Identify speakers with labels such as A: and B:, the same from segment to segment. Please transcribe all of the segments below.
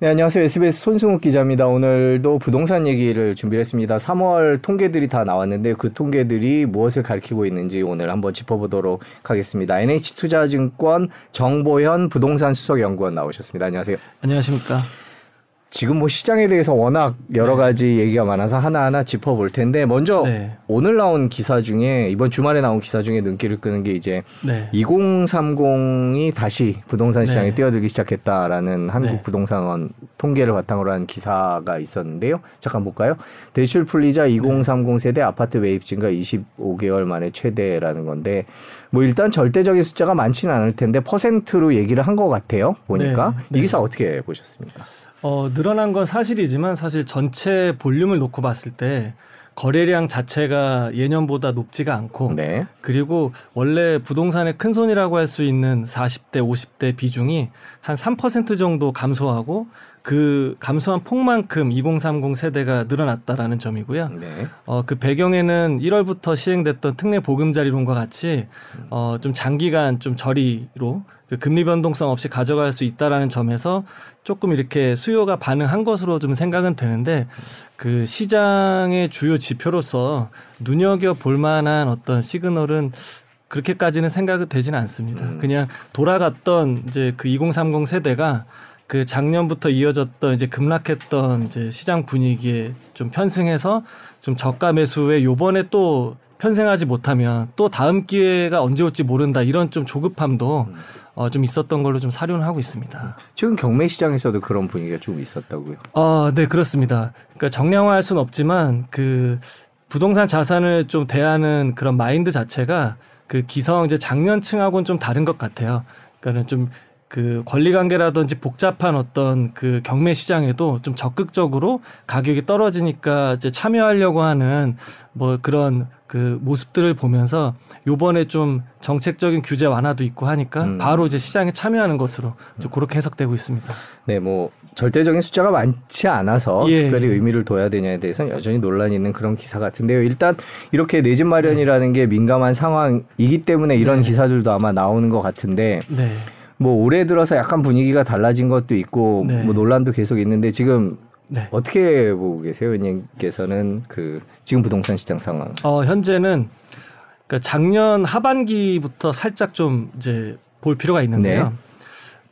A: 네, 안녕하세요. SBS 손승욱 기자입니다. 오늘도 부동산 얘기를 준비했습니다. 3월 통계들이 다 나왔는데 그 통계들이 무엇을 가리키고 있는지 오늘 한번 짚어보도록 하겠습니다. NH투자증권 정보현 부동산 수석 연구원 나오셨습니다. 안녕하세요.
B: 안녕하십니까.
A: 지금 뭐 시장에 대해서 워낙 여러 네. 가지 얘기가 많아서 하나하나 짚어볼 텐데 먼저 네. 오늘 나온 기사 중에 이번 주말에 나온 기사 중에 눈길을 끄는 게 이제 네. 2030이 다시 부동산 시장에 네. 뛰어들기 시작했다라는 한국 네. 부동산원 통계를 바탕으로 한 기사가 있었는데요. 잠깐 볼까요? 대출 풀리자 2030 세대 아파트 매입 증가 25개월 만에 최대라는 건데 뭐 일단 절대적인 숫자가 많지는 않을 텐데 퍼센트로 얘기를 한 것 같아요. 보니까 네. 이 기사 어떻게 보셨습니까?
B: 어, 늘어난 건 사실이지만 사실 전체 볼륨을 놓고 봤을 때 거래량 자체가 예년보다 높지가 않고 네. 그리고 원래 부동산의 큰 손이라고 할 수 있는 40대 50대 비중이 한 3% 정도 감소하고 그 감소한 폭만큼 2030 세대가 늘어났다라는 점이고요. 네. 어, 그 배경에는 1월부터 시행됐던 특례 보금자리론과 같이 어, 좀 장기간 좀 저리로 그 금리 변동성 없이 가져갈 수 있다라는 점에서 조금 이렇게 수요가 반응한 것으로 좀 생각은 되는데 그 시장의 주요 지표로서 눈여겨 볼 만한 어떤 시그널은 그렇게까지는 생각이 되지는 않습니다. 음. 그냥 돌아갔던 이제 그 2030 세대가 그 작년부터 이어졌던 이제 급락했던 이제 시장 분위기에 좀 편승해서 좀 저가 매수에 요번에 또 편승하지 못하면 또 다음 기회가 언제 올지 모른다 이런 좀 조급함도 음. 어, 좀 있었던 걸로 좀 사료는 하고 있습니다.
A: 최근 경매 시장에서도 그런 분위기가 좀 있었다고요?
B: 어, 네 그렇습니다. 그러니까 정량화할 수는 없지만 그 부동산 자산을 좀 대하는 그런 마인드 자체가 그 기성 이제 장년층하고는 좀 다른 것 같아요. 그러니까는 좀 그 권리 관계라든지 복잡한 어떤 그 경매 시장에도 좀 적극적으로 가격이 떨어지니까 이제 참여하려고 하는 뭐 그런 그 모습들을 보면서 요번에 좀 정책적인 규제 완화도 있고 하니까 음. 바로 이제 시장에 참여하는 것으로 좀 그렇게 해석되고 있습니다.
A: 네, 뭐 절대적인 숫자가 많지 않아서 예. 특별히 의미를 둬야 되냐에 대해서는 여전히 논란이 있는 그런 기사 같은데요. 일단 이렇게 내 집 마련이라는 게 민감한 상황이기 때문에 이런 네. 기사들도 아마 나오는 것 같은데 네. 뭐 올해 들어서 약간 분위기가 달라진 것도 있고 네. 뭐 논란도 계속 있는데 지금 네. 어떻게 보고 계세요, 의원님께서는 그 지금 부동산 시장 상황?
B: 어 현재는 그러니까 작년 하반기부터 살짝 좀 이제 볼 필요가 있는데요. 네.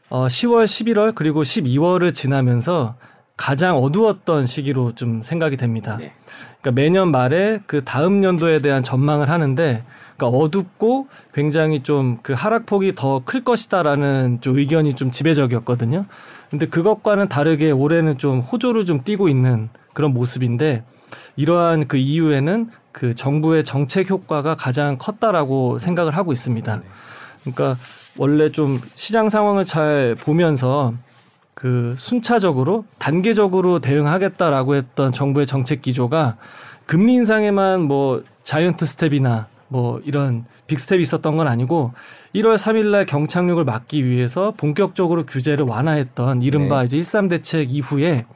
B: 어 10월, 11월 그리고 12월을 지나면서 가장 어두웠던 시기로 좀 생각이 됩니다. 네. 그러니까 매년 말에 그 다음 연도에 대한 전망을 하는데 그러니까 어둡고 굉장히 좀 그 하락폭이 더 클 것이다라는 좀 의견이 좀 지배적이었거든요. 근데 그것과는 다르게 올해는 좀 호조를 좀 띄고 있는 그런 모습인데 이러한 그 이유에는 그 정부의 정책 효과가 가장 컸다라고 생각을 하고 있습니다. 그러니까 원래 좀 시장 상황을 잘 보면서 그 순차적으로 단계적으로 대응하겠다라고 했던 정부의 정책 기조가 금리 인상에만 뭐 giant step이나 뭐 이런 big step이 있었던 건 아니고 1월 3일 날 경착륙을 막기 위해서 본격적으로 규제를 완화했던 이른바 네. 이제 13 대책 이후에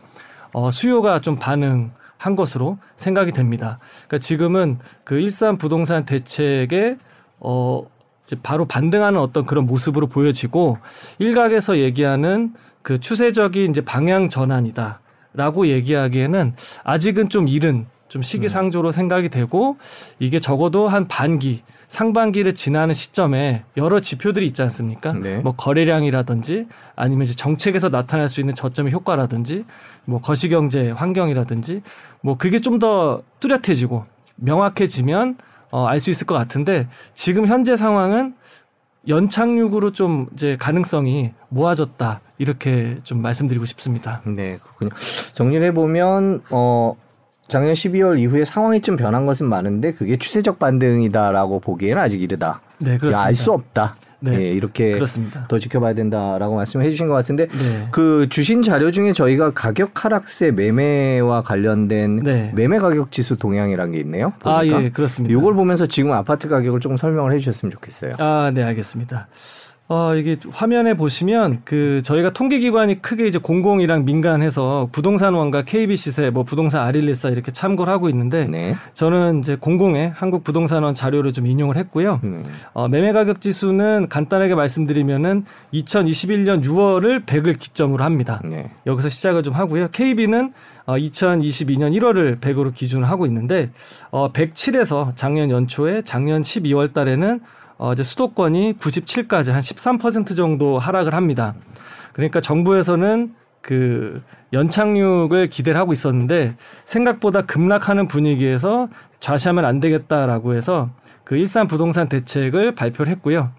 B: 어 수요가 좀 반응 한 것으로 생각이 됩니다. 그러니까 지금은 그 일삼 부동산 대책에 어 이제 바로 반등하는 어떤 그런 모습으로 보여지고 일각에서 얘기하는 그 추세적인 이제 방향 전환이다라고 얘기하기에는 아직은 좀 이른 좀 시기상조로 생각이 되고 이게 적어도 한 반기 상반기를 지나는 시점에 여러 지표들이 있지 않습니까? 네. 뭐 거래량이라든지 아니면 이제 정책에서 나타날 수 있는 저점의 효과라든지 뭐 거시경제 환경이라든지 뭐 그게 좀 더 뚜렷해지고 명확해지면 어, 알 수 있을 것 같은데 지금 현재 상황은 연착륙으로 좀 이제 가능성이 모아졌다 이렇게 좀 말씀드리고 싶습니다.
A: 네, 그렇군요. 정리를 해보면 어 작년 12월 이후에 상황이 좀 변한 것은 많은데 그게 추세적 반등이다라고 보기에는 아직 이르다. 네, 그렇습니다. 알수 없다. 네, 네, 이렇게 그렇습니다. 더 지켜봐야 된다라고 말씀해 주신 것 같은데 네. 그 주신 자료 중에 저희가 가격 하락세 매매와 관련된 네. 매매 가격 지수 동향이라는 게 있네요.
B: 보니까. 아, 예, 그렇습니다.
A: 이걸 보면서 지금 아파트 가격을 조금 설명을 해 주셨으면 좋겠어요.
B: 아, 네, 알겠습니다. 어, 이게 화면에 보시면 그 저희가 통계기관이 크게 이제 공공이랑 민간해서 부동산원과 KB시세, 뭐 부동산 아릴리사 이렇게 참고를 하고 있는데 네. 저는 이제 공공의 한국 부동산원 자료를 좀 인용을 했고요. 네. 어, 매매 가격 지수는 간단하게 말씀드리면은 2021년 6월을 100을 기점으로 합니다. 네. 여기서 시작을 좀 하고요. KB는 어, 2022년 1월을 100으로 기준을 하고 있는데 어, 107에서 작년 연초에 작년 12월 달에는 어, 이제 수도권이 97까지 한 13% 정도 하락을 합니다. 그러니까 정부에서는 그 연착륙을 기대를 하고 있었는데 생각보다 급락하는 분위기에서 좌시하면 안 되겠다라고 해서 그 일산 부동산 대책을 발표를 했고요.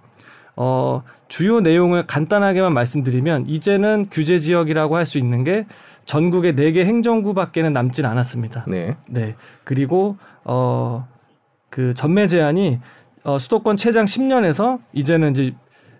B: 어, 주요 내용을 간단하게만 말씀드리면 이제는 규제 지역이라고 할 수 있는 게 전국의 4개 행정구밖에는 남진 않았습니다. 네. 네. 그리고 어, 그 전매 제한이 어, 수도권 최장 10년에서 이제는 이제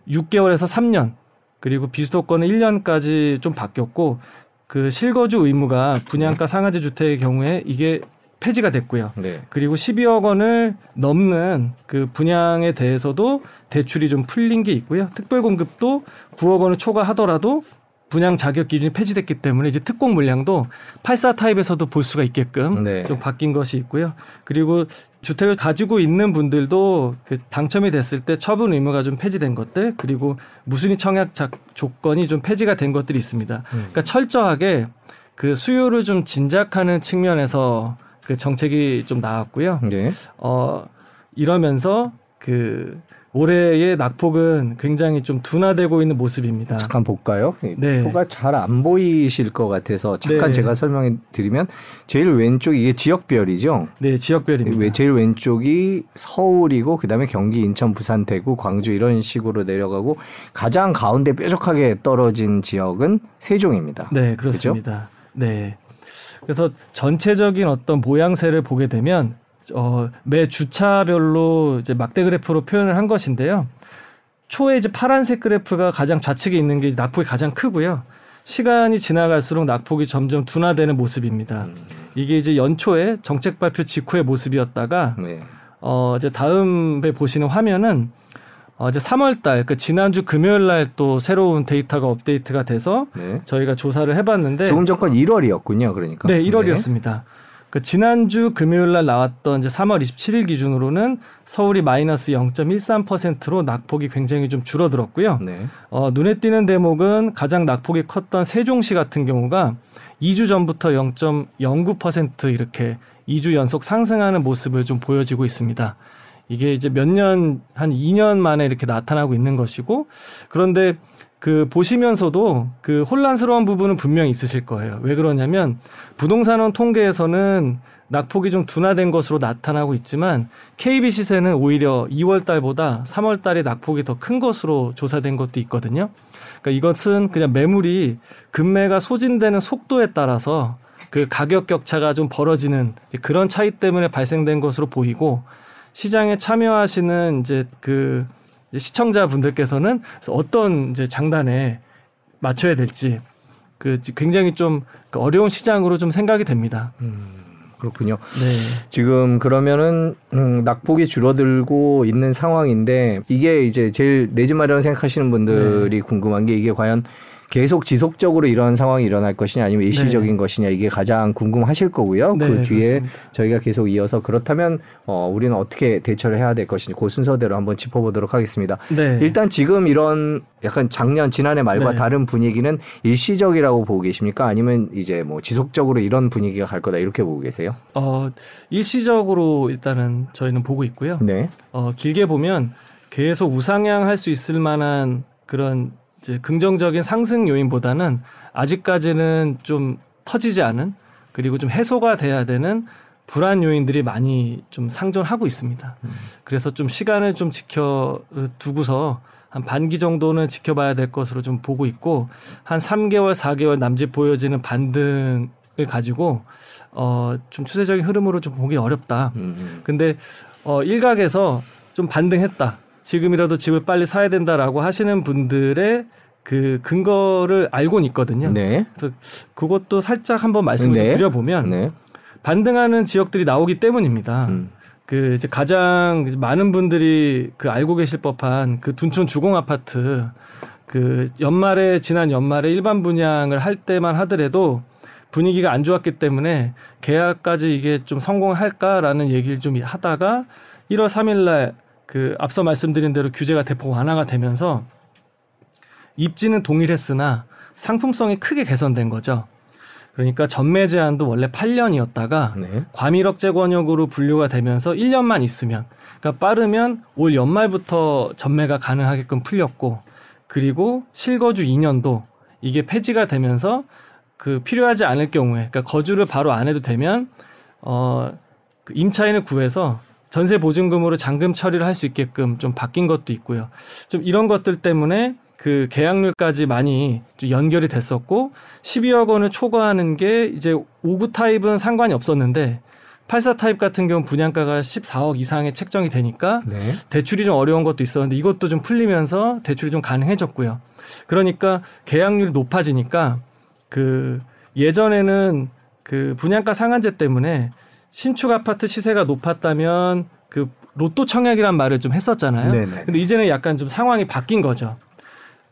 B: 6개월에서 3년 그리고 비수도권은 1년까지 좀 바뀌었고 그 실거주 의무가 분양가 상하제 주택의 경우에 이게 폐지가 됐고요. 네. 그리고 12억 원을 넘는 그 분양에 대해서도 대출이 좀 풀린 게 있고요. 특별 공급도 9억 원을 초과하더라도 분양 자격 기준이 폐지됐기 때문에 이제 특공 물량도 84 타입에서도 볼 수가 있게끔 네. 좀 바뀐 것이 있고요. 그리고 주택을 가지고 있는 분들도 그 당첨이 됐을 때 처분 의무가 좀 폐지된 것들 그리고 무순위 청약 작 조건이 좀 폐지가 된 것들이 있습니다. 음. 그러니까 철저하게 그 수요를 좀 진작하는 측면에서 그 정책이 좀 나왔고요. 네. 어 이러면서 그 올해의 낙폭은 굉장히 좀 둔화되고 있는 모습입니다.
A: 잠깐 볼까요? 네. 표가 잘 안 보이실 것 같아서 잠깐 네. 제가 설명해 드리면 제일 왼쪽 이게 지역별이죠.
B: 네, 지역별입니다.
A: 제일 왼쪽이 서울이고 그다음에 경기, 인천, 부산, 대구, 광주 이런 식으로 내려가고 가장 가운데 뾰족하게 떨어진 지역은 세종입니다.
B: 네, 그렇습니다. 그죠? 네. 그래서 전체적인 어떤 모양새를 보게 되면 어, 매 주차별로 이제 막대 그래프로 표현을 한 것인데요. 초에 이제 파란색 그래프가 가장 좌측에 있는 게 낙폭이 가장 크고요. 시간이 지나갈수록 낙폭이 점점 둔화되는 모습입니다. 음. 이게 이제 연초에 정책 발표 직후의 모습이었다가 네. 어 이제 다음에 보시는 화면은 어 이제 3월 달, 그 지난주 금요일 날 또 새로운 데이터가 업데이트가 돼서 네. 저희가 조사를 해 봤는데
A: 조금 전건 1월이었군요. 그러니까.
B: 네, 1월이었습니다. 네. 그 지난주 금요일 날 나왔던 이제 3월 27일 기준으로는 서울이 마이너스 0.13%로 낙폭이 굉장히 좀 줄어들었고요. 네. 어, 눈에 띄는 대목은 가장 낙폭이 컸던 세종시 같은 경우가 2주 전부터 0.09% 이렇게 2주 연속 상승하는 모습을 좀 보여지고 있습니다. 이게 이제 몇 년, 한 2년 만에 이렇게 나타나고 있는 것이고, 그런데 그 보시면서도 그 혼란스러운 부분은 분명히 있으실 거예요. 왜 그러냐면 부동산원 통계에서는 낙폭이 좀 둔화된 것으로 나타나고 있지만 KB 시세는 오히려 2월 달보다 3월 달에 낙폭이 더 큰 것으로 조사된 것도 있거든요. 그러니까 이것은 그냥 매물이 금매가 소진되는 속도에 따라서 그 가격 격차가 좀 벌어지는 그런 차이 때문에 발생된 것으로 보이고 시장에 참여하시는 이제 그 시청자 분들께서는 어떤 이제 장단에 맞춰야 될지 그 굉장히 좀그 어려운 시장으로 좀 생각이 됩니다. 음,
A: 그렇군요. 네. 지금 그러면은 음, 낙폭이 줄어들고 있는 상황인데 이게 이제 제일 내집 마련 생각하시는 분들이 네. 궁금한 게 이게 과연 계속 지속적으로 이런 상황이 일어날 것이냐 아니면 일시적인 네. 것이냐 이게 가장 궁금하실 거고요. 네, 그 뒤에 그렇습니다. 저희가 계속 이어서 그렇다면 어, 우리는 어떻게 대처를 해야 될 것인지 그 순서대로 한번 짚어보도록 하겠습니다. 네. 일단 지금 이런 약간 작년 지난해 말과 네. 다른 분위기는 일시적이라고 보고 계십니까? 아니면 이제 뭐 지속적으로 이런 분위기가 갈 거다 이렇게 보고 계세요? 어,
B: 일시적으로 일단은 저희는 보고 있고요. 네. 어, 길게 보면 계속 우상향할 수 있을 만한 그런 이제 긍정적인 상승 요인보다는 아직까지는 좀 터지지 않은 그리고 좀 해소가 돼야 되는 불안 요인들이 많이 좀 상존하고 있습니다. 음. 그래서 좀 시간을 좀 지켜 두고서 한 반기 정도는 지켜봐야 될 것으로 좀 보고 있고 한 3개월, 4개월 남짓 보여지는 반등을 가지고 어 좀 추세적인 흐름으로 좀 보기 어렵다. 음. 근데 어 일각에서 좀 반등했다. 지금이라도 집을 빨리 사야 된다라고 하시는 분들의 그 근거를 알고는 있거든요. 네. 그래서 그것도 살짝 한번 말씀을 네. 드려보면 네. 반등하는 지역들이 나오기 때문입니다. 음. 그 이제 가장 많은 분들이 그 알고 계실 법한 그 둔촌 주공 아파트 그 연말에 지난 연말에 일반 분양을 할 때만 하더라도 분위기가 안 좋았기 때문에 계약까지 이게 좀 성공할까라는 얘기를 좀 하다가 1월 3일 날 그 앞서 말씀드린 대로 규제가 대폭 완화가 되면서 입지는 동일했으나 상품성이 크게 개선된 거죠. 그러니까 전매 제한도 원래 8년이었다가 네. 과밀억제 권역으로 분류가 되면서 1년만 있으면 그러니까 빠르면 올 연말부터 전매가 가능하게끔 풀렸고 그리고 실거주 2년도 이게 폐지가 되면서 그 필요하지 않을 경우에 그러니까 거주를 바로 안 해도 되면 어그 임차인을 구해서 전세 보증금으로 잔금 처리를 할 수 있게끔 좀 바뀐 것도 있고요. 좀 이런 것들 때문에 그 계약률까지 많이 좀 연결이 됐었고 12억 원을 초과하는 게 이제 5구 타입은 상관이 없었는데 84 타입 같은 경우 분양가가 14억 이상의 책정이 되니까 네. 대출이 좀 어려운 것도 있었는데 이것도 좀 풀리면서 대출이 좀 가능해졌고요. 그러니까 계약률이 높아지니까 그 예전에는 그 분양가 상한제 때문에 신축 아파트 시세가 높았다면 그 로또 청약이란 말을 좀 했었잖아요. 네네. 근데 이제는 약간 좀 상황이 바뀐 거죠.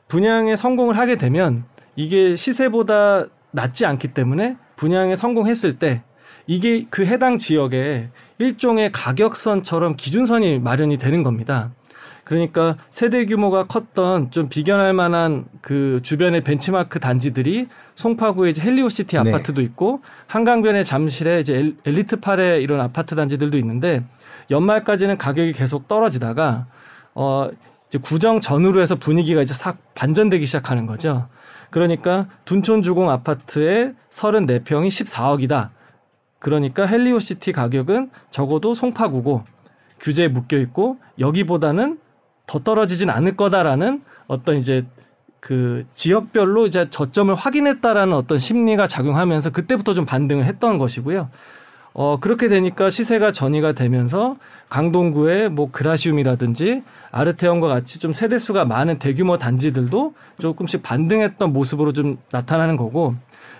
B: 분양에 성공을 하게 되면 이게 시세보다 낮지 않기 때문에 분양에 성공했을 때 이게 그 해당 지역에 일종의 가격선처럼 기준선이 마련이 되는 겁니다. 그러니까 세대 규모가 컸던 좀 비견할 만한 그 주변의 벤치마크 단지들이 송파구에 이제 헬리오시티 네. 아파트도 있고 한강변의 잠실에 이제 엘리트팔의 이런 아파트 단지들도 있는데 연말까지는 가격이 계속 떨어지다가 어 이제 구정 전후로 해서 분위기가 이제 싹 반전되기 시작하는 거죠. 그러니까 둔촌 주공 아파트의 34평이 14억이다. 그러니까 헬리오시티 가격은 적어도 송파구고 규제에 묶여 있고 여기보다는 더 떨어지진 않을 거다라는 어떤 이제 그 지역별로 이제 저점을 확인했다라는 어떤 심리가 작용하면서 그때부터 좀 반등을 했던 것이고요. 어, 그렇게 되니까 시세가 전이가 되면서 강동구의 뭐 그라시움이라든지 아르테온과 같이 좀 세대수가 많은 대규모 단지들도 조금씩 반등했던 모습으로 좀 나타나는 거고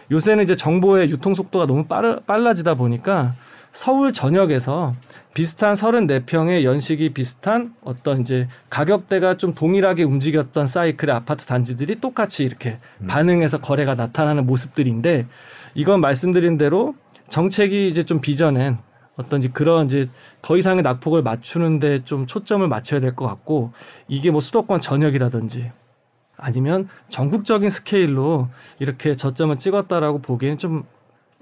B: 요새는 이제 정보의 유통 속도가 너무 빨라지다 보니까 서울 전역에서 비슷한 34평의 연식이 비슷한 어떤 이제 가격대가 좀 동일하게 움직였던 사이클의 아파트 단지들이 똑같이 이렇게 음. 반응해서 거래가 나타나는 모습들인데 이건 말씀드린 대로 정책이 이제 좀 비전엔 어떤 이제 그런 이제 더 이상의 낙폭을 맞추는데 좀 초점을 맞춰야 될 것 같고 이게 뭐 수도권 전역이라든지 아니면 전국적인 스케일로 이렇게 저점을 찍었다라고 보기에는 좀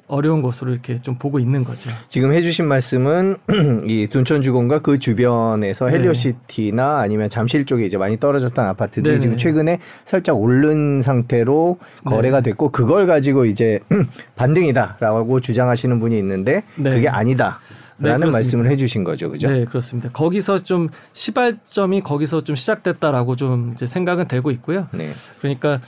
B: 어려운 것으로 이렇게 좀 보고 있는 거죠.
A: 지금 해주신 말씀은 이 둔촌주공과 그 주변에서 네. 헬리오시티나 아니면 잠실 쪽에 이제 많이 떨어졌던 아파트들이 네네. 지금 최근에 살짝 오른 상태로 거래가 네. 됐고 그걸 가지고 이제 반등이다라고 주장하시는 분이 있는데 네. 그게 아니다. 라는 네, 말씀을 해주신 거죠, 그죠?
B: 네, 그렇습니다. 거기서 좀 시발점이 거기서 좀 시작됐다라고 좀 이제 생각은 되고 있고요. 네. 그러니까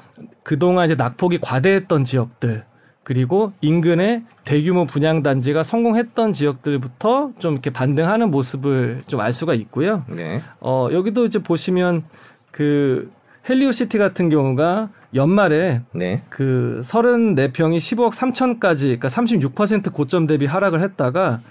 B: 그동안 이제 낙폭이 과대했던 지역들 그리고 인근의 대규모 분양 단지가 성공했던 지역들부터 좀 이렇게 반등하는 모습을 좀 알 수가 있고요. 네. 어, 여기도 이제 보시면 그 헬리오 시티 같은 경우가 연말에 네. 그 34평이 15억 3천까지 그러니까 36% 고점 대비 하락을 했다가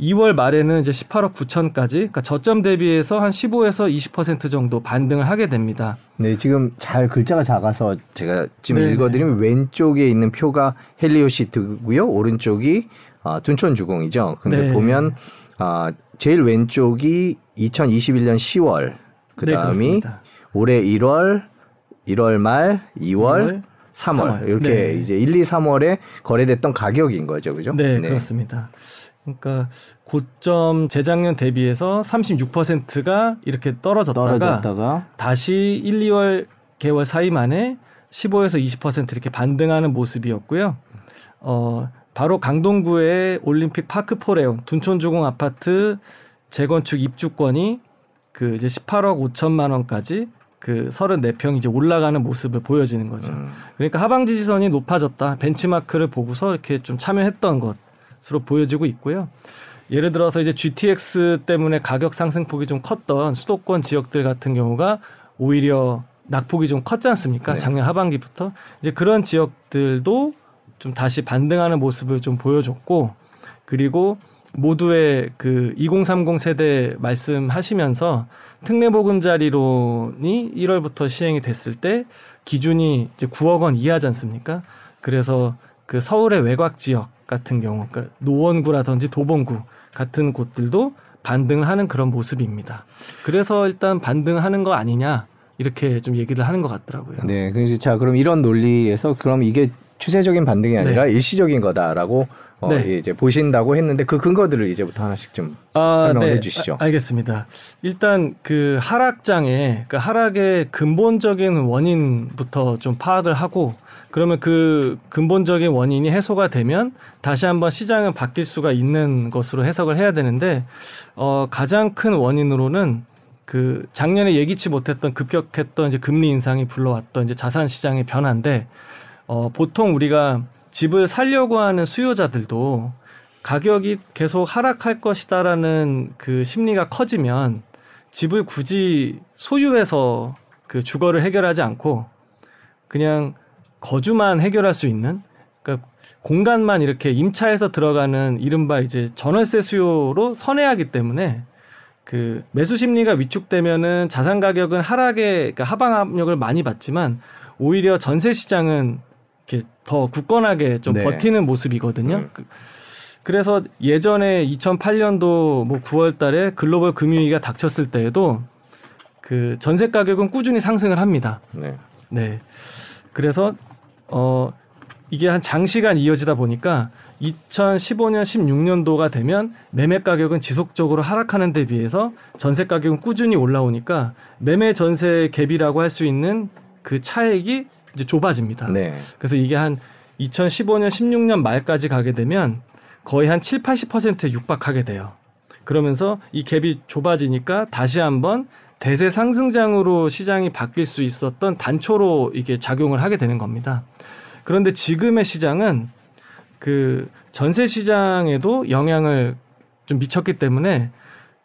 B: 2월 말에는 이제 18억 9천까지 그러니까 저점 대비해서 한 15에서 20% 정도 반등을 하게 됩니다.
A: 네, 지금 잘 글자가 작아서 제가 지금 네네. 읽어드리면 왼쪽에 있는 표가 헬리오시트고요, 오른쪽이 아, 둔촌주공이죠. 근데 네. 보면 아, 제일 왼쪽이 2021년 10월, 그 다음이 네, 올해 1월, 1월 말, 2월, 2월 3월, 3월. 이렇게 네. 이제 1, 2, 3월에 거래됐던 가격인 거죠, 그죠?
B: 네, 네. 그렇습니다. 그러니까 고점 재작년 대비해서 36%가 이렇게 떨어졌다가, 떨어졌다가 다시 1, 2월 개월 사이 만에 15에서 20% 이렇게 반등하는 모습이었고요. 어, 바로 강동구의 올림픽 파크 포레온 둔촌주공 아파트 재건축 입주권이 그 이제 18억 5천만 원까지 그 34평 이제 올라가는 모습을 보여지는 거죠. 음. 그러니까 하방 지지선이 높아졌다. 벤치마크를 보고서 이렇게 좀 참여했던 것. 것으로 보여지고 있고요. 예를 들어서 이제 GTX 때문에 가격 상승폭이 좀 컸던 수도권 지역들 같은 경우가 오히려 낙폭이 좀 컸지 않습니까? 네. 작년 하반기부터 이제 그런 지역들도 좀 다시 반등하는 모습을 좀 보여줬고 그리고 모두의 그 2030 세대 말씀하시면서 특례보금자리론이 1월부터 시행이 됐을 때 기준이 이제 9억 원 이하지 않습니까? 그래서 그 서울의 외곽 지역 같은 경우, 그러니까 노원구라든지 도봉구 같은 곳들도 반등을 하는 그런 모습입니다. 그래서 일단 반등하는 거 아니냐 이렇게 좀 얘기를 하는 것 같더라고요.
A: 네, 그래서 자 그럼 이런 논리에서 그럼 이게 추세적인 반등이 아니라 네. 일시적인 거다라고 어, 네. 이제 보신다고 했는데 그 근거들을 이제부터 하나씩 좀 아, 설명해 네. 주시죠.
B: 아, 알겠습니다. 일단 그 하락장의 그 하락의 근본적인 원인부터 좀 파악을 하고 그러면 그 근본적인 원인이 해소가 되면 다시 한번 시장은 바뀔 수가 있는 것으로 해석을 해야 되는데 어 가장 큰 원인으로는 그 작년에 예기치 못했던 급격했던 이제 금리 인상이 불러왔던 이제 자산 시장의 변화인데 어 보통 우리가 집을 살려고 하는 수요자들도 가격이 계속 하락할 것이다라는 그 심리가 커지면 집을 굳이 소유해서 그 주거를 해결하지 않고 그냥 거주만 해결할 수 있는 그러니까 공간만 이렇게 임차해서 들어가는 이른바 이제 전월세 수요로 선회하기 때문에 그 매수 심리가 위축되면은 자산 가격은 하락에 그러니까 하방 압력을 많이 받지만 오히려 전세 시장은 이렇게 더 굳건하게 좀 네. 버티는 모습이거든요. 음. 그래서 예전에 2008년도 뭐 9월 달에 글로벌 금융위기가 닥쳤을 때에도 그 전세 가격은 꾸준히 상승을 합니다. 네. 네. 그래서 어 이게 한 장시간 이어지다 보니까 2015년 16년도가 되면 매매 가격은 지속적으로 하락하는 데 비해서 전세 가격은 꾸준히 올라오니까 매매 전세 갭이라고 할 수 있는 그 차액이 이제 좁아집니다. 네. 그래서 이게 한 2015년 16년 말까지 가게 되면 거의 한 7, 80%에 육박하게 돼요. 그러면서 이 갭이 좁아지니까 다시 한번 대세 상승장으로 시장이 바뀔 수 있었던 단초로 이게 작용을 하게 되는 겁니다. 그런데 지금의 시장은 그 전세 시장에도 영향을 좀 미쳤기 때문에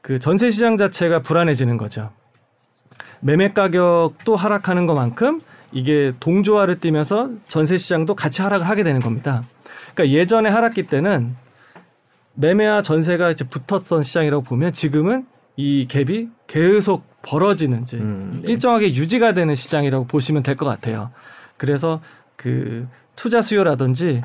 B: 그 전세 시장 자체가 불안해지는 거죠. 매매 가격도 하락하는 것만큼 이게 동조화를 띠면서 전세 시장도 같이 하락을 하게 되는 겁니다. 그러니까 예전에 하락기 때는 매매와 전세가 이제 붙었던 시장이라고 보면 지금은 이 갭이 계속 벌어지는 이제 음, 네. 일정하게 유지가 되는 시장이라고 보시면 될 것 같아요. 그래서 그 투자 수요라든지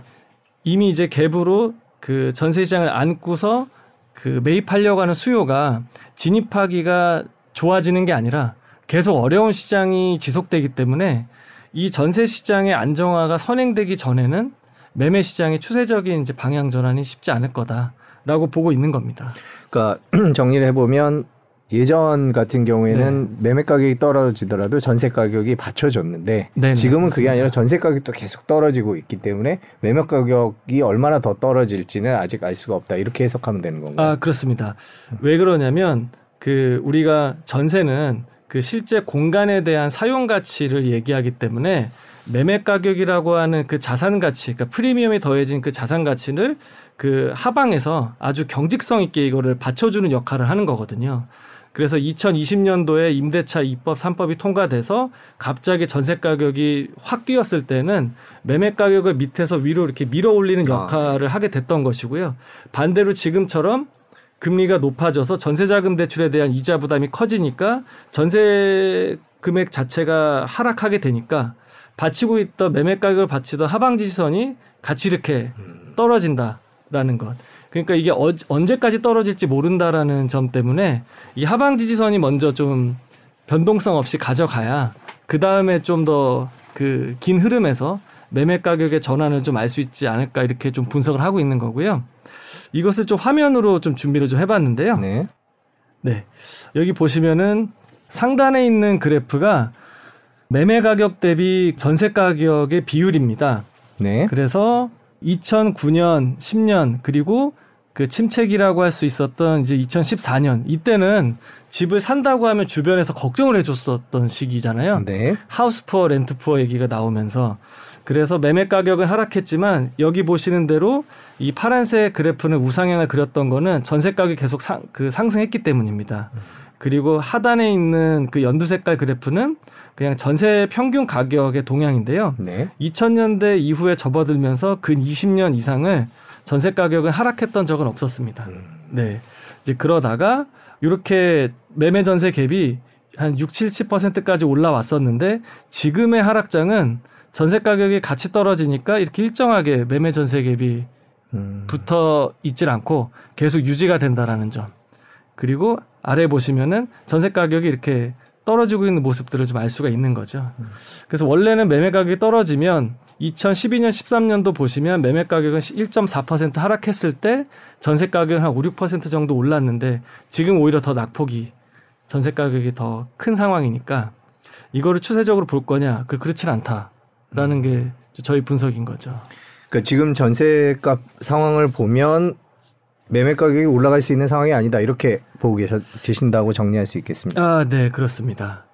B: 이미 이제 갭으로 그 전세 시장을 안고서 그 매입하려고 하는 수요가 진입하기가 좋아지는 게 아니라 계속 어려운 시장이 지속되기 때문에 이 전세 시장의 안정화가 선행되기 전에는 매매 시장의 추세적인 이제 방향 전환이 쉽지 않을 거다라고 보고 있는 겁니다.
A: 그러니까 정리를 해보면 예전 같은 경우에는 네. 매매 가격이 떨어지더라도 전세 가격이 받쳐줬는데 네네, 지금은 그게 아니라 전세 가격도 계속 떨어지고 있기 때문에 매매 가격이 얼마나 더 떨어질지는 아직 알 수가 없다 이렇게 해석하면 되는 건가요?
B: 아 그렇습니다. 왜 그러냐면 그 우리가 전세는 그 실제 공간에 대한 사용 가치를 얘기하기 때문에 매매 가격이라고 하는 그 자산 가치, 그러니까 프리미엄이 더해진 그 자산 가치를 그 하방에서 아주 경직성 있게 이거를 받쳐주는 역할을 하는 거거든요. 그래서 2020년도에 임대차 입법 3법이 통과돼서 갑자기 전세 가격이 확 뛰었을 때는 매매 가격을 밑에서 위로 이렇게 밀어 올리는 아, 역할을 아, 네. 하게 됐던 것이고요. 반대로 지금처럼 금리가 높아져서 전세자금 대출에 대한 이자 부담이 커지니까 전세 금액 자체가 하락하게 되니까 받치고 있던 매매 가격을 받치던 하방 지지선이 같이 이렇게 떨어진다라는 것. 그러니까 이게 어, 언제까지 떨어질지 모른다라는 점 때문에 이 하방 지지선이 먼저 좀 변동성 없이 가져가야 그 다음에 좀 더 그 긴 흐름에서 매매 가격의 전환을 좀 알 수 있지 않을까 이렇게 좀 분석을 하고 있는 거고요. 이것을 좀 화면으로 좀 준비를 좀 해봤는데요. 네. 네. 여기 보시면은 상단에 있는 그래프가 매매 가격 대비 전세 가격의 비율입니다. 네. 그래서 2009년, 10년 그리고 그 침체기라고 할 수 있었던 이제 2014년 이때는 집을 산다고 하면 주변에서 걱정을 해줬었던 시기잖아요. 네. 하우스 푸어, 렌트 푸어 얘기가 나오면서 그래서 매매 가격은 하락했지만 여기 보시는 대로 이 파란색 그래프는 우상향을 그렸던 거는 전세 가격이 계속 상, 그 상승했기 때문입니다. 그리고 하단에 있는 그 연두 색깔 그래프는 그냥 전세 평균 가격의 동향인데요. 네. 2000년대 이후에 접어들면서 근 20년 이상을 전세 가격은 하락했던 적은 없었습니다. 음. 네. 이제 그러다가 이렇게 매매 전세 갭이 한 6, 70%까지 올라왔었는데 지금의 하락장은 전세 가격이 같이 떨어지니까 이렇게 일정하게 매매 전세 갭이 음. 붙어 있질 않고 계속 유지가 된다라는 점. 그리고 아래 보시면은 전세 가격이 이렇게 떨어지고 있는 모습들을 좀 알 수가 있는 거죠. 그래서 원래는 매매 가격이 떨어지면 2012년 13년도 보시면 매매 가격은 1.4% 하락했을 때 전세 가격은 한 5, 6% 정도 올랐는데 지금 오히려 더 낙폭이 전세 가격이 더 큰 상황이니까 이거를 추세적으로 볼 거냐? 그 그렇진 않다라는 게 저희 분석인 거죠.
A: 그러니까 지금 전세값 상황을 보면 매매 가격이 올라갈 수 있는 상황이 아니다 이렇게 보고 계신다고 정리할 수 있겠습니다.
B: 아, 네, 그렇습니다.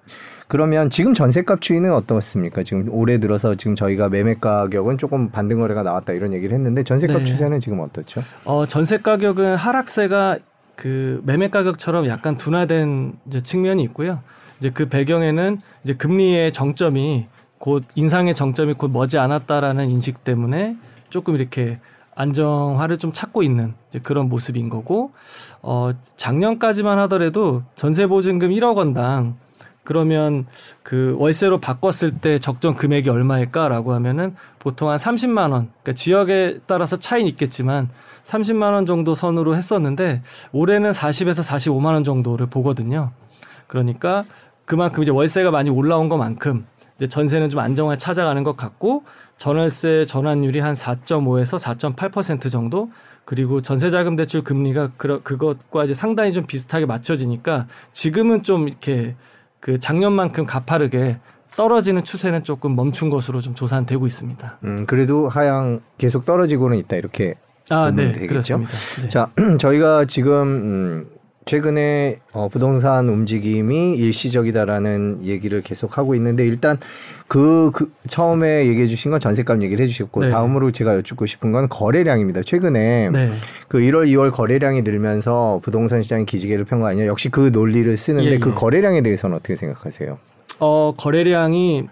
A: 그러면 지금 전세값 추이는 어떻습니까? 지금 올해 들어서 지금 저희가 매매 가격은 조금 반등 거래가 나왔다 이런 얘기를 했는데 전세값 네. 추세는 지금 어떻죠?
B: 어, 전세 가격은 하락세가 그 매매 가격처럼 약간 둔화된 이제 측면이 있고요. 이제 그 배경에는 이제 금리의 정점이 곧 인상의 정점이 곧 머지 않았다라는 인식 때문에 조금 이렇게 안정화를 좀 찾고 있는 그런 모습인 거고 어 작년까지만 하더라도 전세 보증금 1억 원당 그러면 그 월세로 바꿨을 때 적정 금액이 얼마일까라고 하면은 보통 한 30만 원. 그러니까 지역에 따라서 차이는 있겠지만 30만 원 정도 선으로 했었는데 올해는 40에서 45만 원 정도를 보거든요. 그러니까 그만큼 이제 월세가 많이 올라온 것만큼 이제 전세는 좀 안정화 찾아가는 것 같고 전월세 전환율이 한 4.5에서 4.8% 정도 그리고 전세자금 대출 금리가 그 그것과 이제 상당히 좀 비슷하게 맞춰지니까 지금은 좀 이렇게 그 작년만큼 가파르게 떨어지는 추세는 조금 멈춘 것으로 좀 조사되고 있습니다.
A: 음, 그래도 하향 계속 떨어지고는 있다 이렇게 아, 네, 되겠죠? 그렇습니다. 네. 자, 저희가 지금 음, 최근에 어, 부동산 움직임이 일시적이다라는 얘기를 계속 하고 있는데 일단 그, 그 처음에 얘기해 주신 건 전세값 얘기를 해 주셨고 네. 다음으로 제가 여쭙고 싶은 건 거래량입니다. 최근에 네. 그 1월 2월 거래량이 늘면서 부동산 시장이 기지개를 편 거 아니냐. 역시 그 논리를 쓰는데 예, 그 예. 그 거래량에 대해서는 어떻게 생각하세요?
B: 어, 거래량이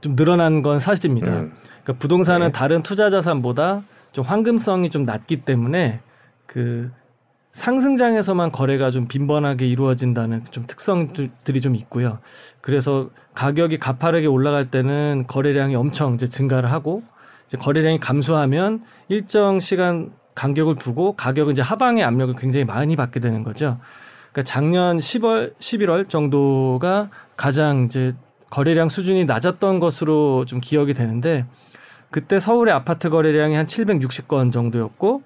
B: 좀 늘어난 건 사실입니다. 음. 그러니까 부동산은 네. 다른 투자 자산보다 좀 황금성이 좀 낮기 때문에 그 상승장에서만 거래가 좀 빈번하게 이루어진다는 좀 특성들이 좀 있고요. 그래서 가격이 가파르게 올라갈 때는 거래량이 엄청 이제 증가를 하고 이제 거래량이 감소하면 일정 시간 간격을 두고 가격은 이제 하방의 압력을 굉장히 많이 받게 되는 거죠. 그러니까 작년 10월, 11월 정도가 가장 이제 거래량 수준이 낮았던 것으로 좀 기억이 되는데 그때 서울의 아파트 거래량이 한 760건 정도였고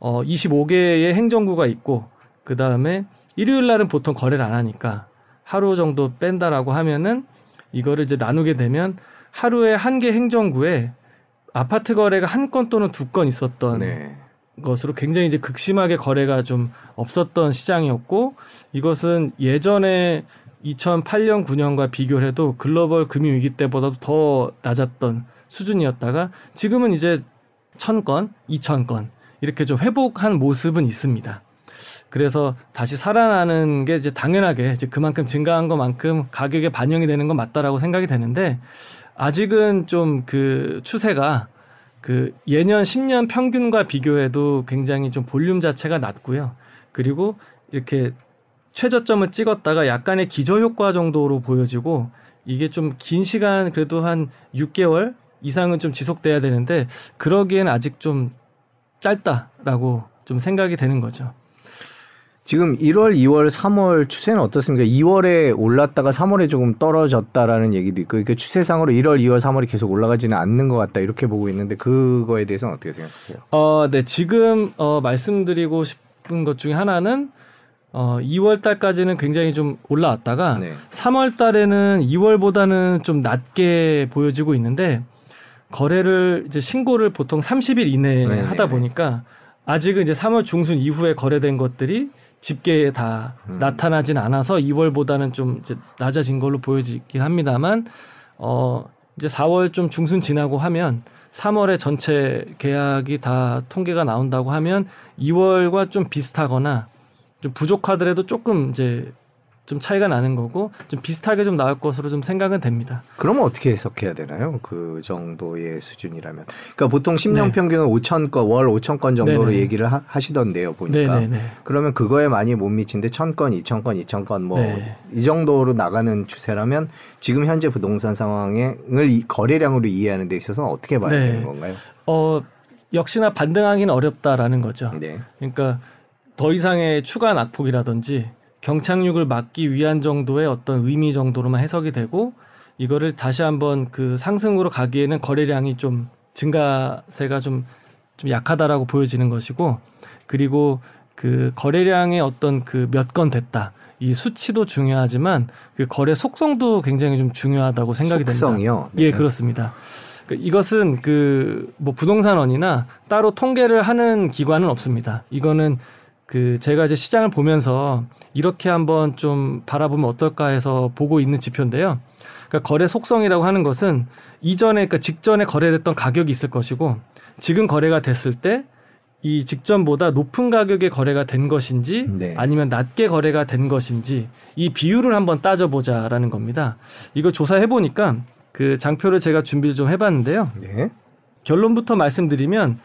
B: 어 25개의 행정구가 있고 그 다음에 일요일 날은 보통 거래를 안 하니까 하루 정도 뺀다라고 하면은 이거를 이제 나누게 되면 하루에 한 개 행정구에 아파트 거래가 한 건 또는 두 건 있었던 네. 것으로 굉장히 이제 극심하게 거래가 좀 없었던 시장이었고 이것은 예전에 2008년 9년과 비교를 해도 글로벌 금융 위기 때보다도 더 낮았던 수준이었다가 지금은 이제 1000건, 2000건 이렇게 좀 회복한 모습은 있습니다. 그래서 다시 살아나는 게 이제 당연하게 이제 그만큼 증가한 것만큼 가격에 반영이 되는 건 맞다라고 생각이 되는데 아직은 좀 그 추세가 그 예년 10년 평균과 비교해도 굉장히 좀 볼륨 자체가 낮고요. 그리고 이렇게 최저점을 찍었다가 약간의 기저 효과 정도로 보여지고 이게 좀 긴 시간 그래도 한 6개월 이상은 좀 지속돼야 되는데 그러기엔 아직 좀 짧다라고 좀 생각이 되는 거죠.
A: 지금 1월, 2월, 3월 추세는 어떻습니까? 2월에 올랐다가 3월에 조금 떨어졌다라는 얘기도 있고, 이렇게 추세상으로 1월, 2월, 3월이 계속 올라가지는 않는 것 같다 이렇게 보고 있는데 그거에 대해서는 어떻게 생각하세요?
B: 어, 네, 지금 어, 말씀드리고 싶은 것 중에 하나는 어, 2월 달까지는 굉장히 좀 올라왔다가 네. 3월 달에는 2월보다는 좀 낮게 보여지고 있는데 거래를 이제 신고를 보통 30일 이내에 네네. 하다 보니까 아직은 이제 3월 중순 이후에 거래된 것들이 집계에 다 음. 나타나진 않아서 2월보다는 좀 이제 낮아진 걸로 보여지긴 합니다만 어 이제 4월 좀 중순 지나고 하면 3월에 전체 계약이 다 통계가 나온다고 하면 2월과 좀 비슷하거나 좀 부족하더라도 조금 이제 좀 차이가 나는 거고 좀 비슷하게 좀 나올 것으로 좀 생각은 됩니다.
A: 그러면 어떻게 해석해야 되나요? 그 정도의 수준이라면. 그러니까 보통 10년 네. 평균은 5천 건, 월 5천 건 정도로 네네. 얘기를 하, 시던데요 보니까. 네네네. 그러면 그거에 많이 못 미친데 1천 건, 2천 건, 2천 건 뭐이 네. 정도로 나가는 추세라면 지금 현재 부동산 상황을 거래량으로 이해하는 데 있어서는 어떻게 봐야 네. 되는 건가요?
B: 어, 역시나 반등하기는 어렵다라는 거죠. 네. 그러니까 더 이상의 추가 낙폭이라든지 경착륙을 막기 위한 정도의 어떤 의미 정도로만 해석이 되고 이거를 다시 한번 그 상승으로 가기에는 거래량이 좀 증가세가 좀, 좀 약하다라고 보여지는 것이고 그리고 그 거래량의 어떤 그 몇 건 됐다. 이 수치도 중요하지만 그 거래 속성도 굉장히 좀 중요하다고 생각이
A: 속성이요?
B: 됩니다. 네. 예, 그렇습니다. 그 이것은 그 뭐 부동산원이나 따로 통계를 하는 기관은 없습니다. 이거는 그 제가 이제 시장을 보면서 이렇게 한번 좀 바라보면 어떨까 해서 보고 있는 지표인데요. 그러니까 거래 속성이라고 하는 것은 이전에 그러니까 직전에 거래됐던 가격이 있을 것이고 지금 거래가 됐을 때 이 직전보다 높은 가격에 거래가 된 것인지 네. 아니면 낮게 거래가 된 것인지 이 비율을 한번 따져보자라는 겁니다. 이거 조사해 보니까 그 장표를 제가 준비를 좀 해봤는데요. 네. 결론부터 말씀드리면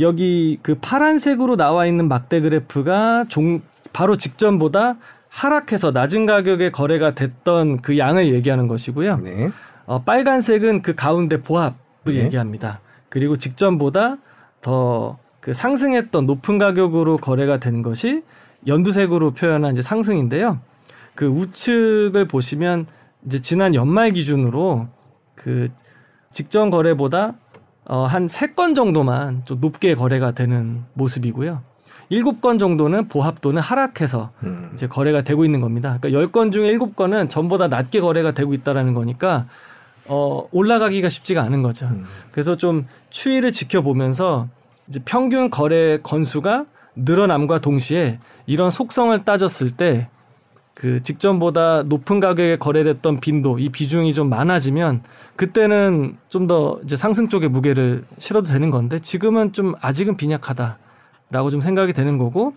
B: 여기 그 파란색으로 나와 있는 막대 그래프가 종, 바로 직전보다 하락해서 낮은 가격에 거래가 됐던 그 양을 얘기하는 것이고요. 네. 어, 빨간색은 그 가운데 보합을 네. 얘기합니다. 그리고 직전보다 더 그 상승했던 높은 가격으로 거래가 된 것이 연두색으로 표현한 이제 상승인데요. 그 우측을 보시면 이제 지난 연말 기준으로 그 직전 거래보다 어, 한 세 건 정도만 좀 높게 거래가 되는 모습이고요. 일곱 건 정도는 보합 도는 하락해서 음. 이제 거래가 되고 있는 겁니다. 그러니까 열 건 중에 일곱 건은 전보다 낮게 거래가 되고 있다라는 거니까 어, 올라가기가 쉽지가 않은 거죠. 음. 그래서 좀 추이를 지켜보면서 이제 평균 거래 건수가 늘어남과 동시에 이런 속성을 따졌을 때 그 직전보다 높은 가격에 거래됐던 빈도 이 비중이 좀 많아지면 그때는 좀 더 이제 상승 쪽에 무게를 실어도 되는 건데 지금은 좀 아직은 빈약하다라고 좀 생각이 되는 거고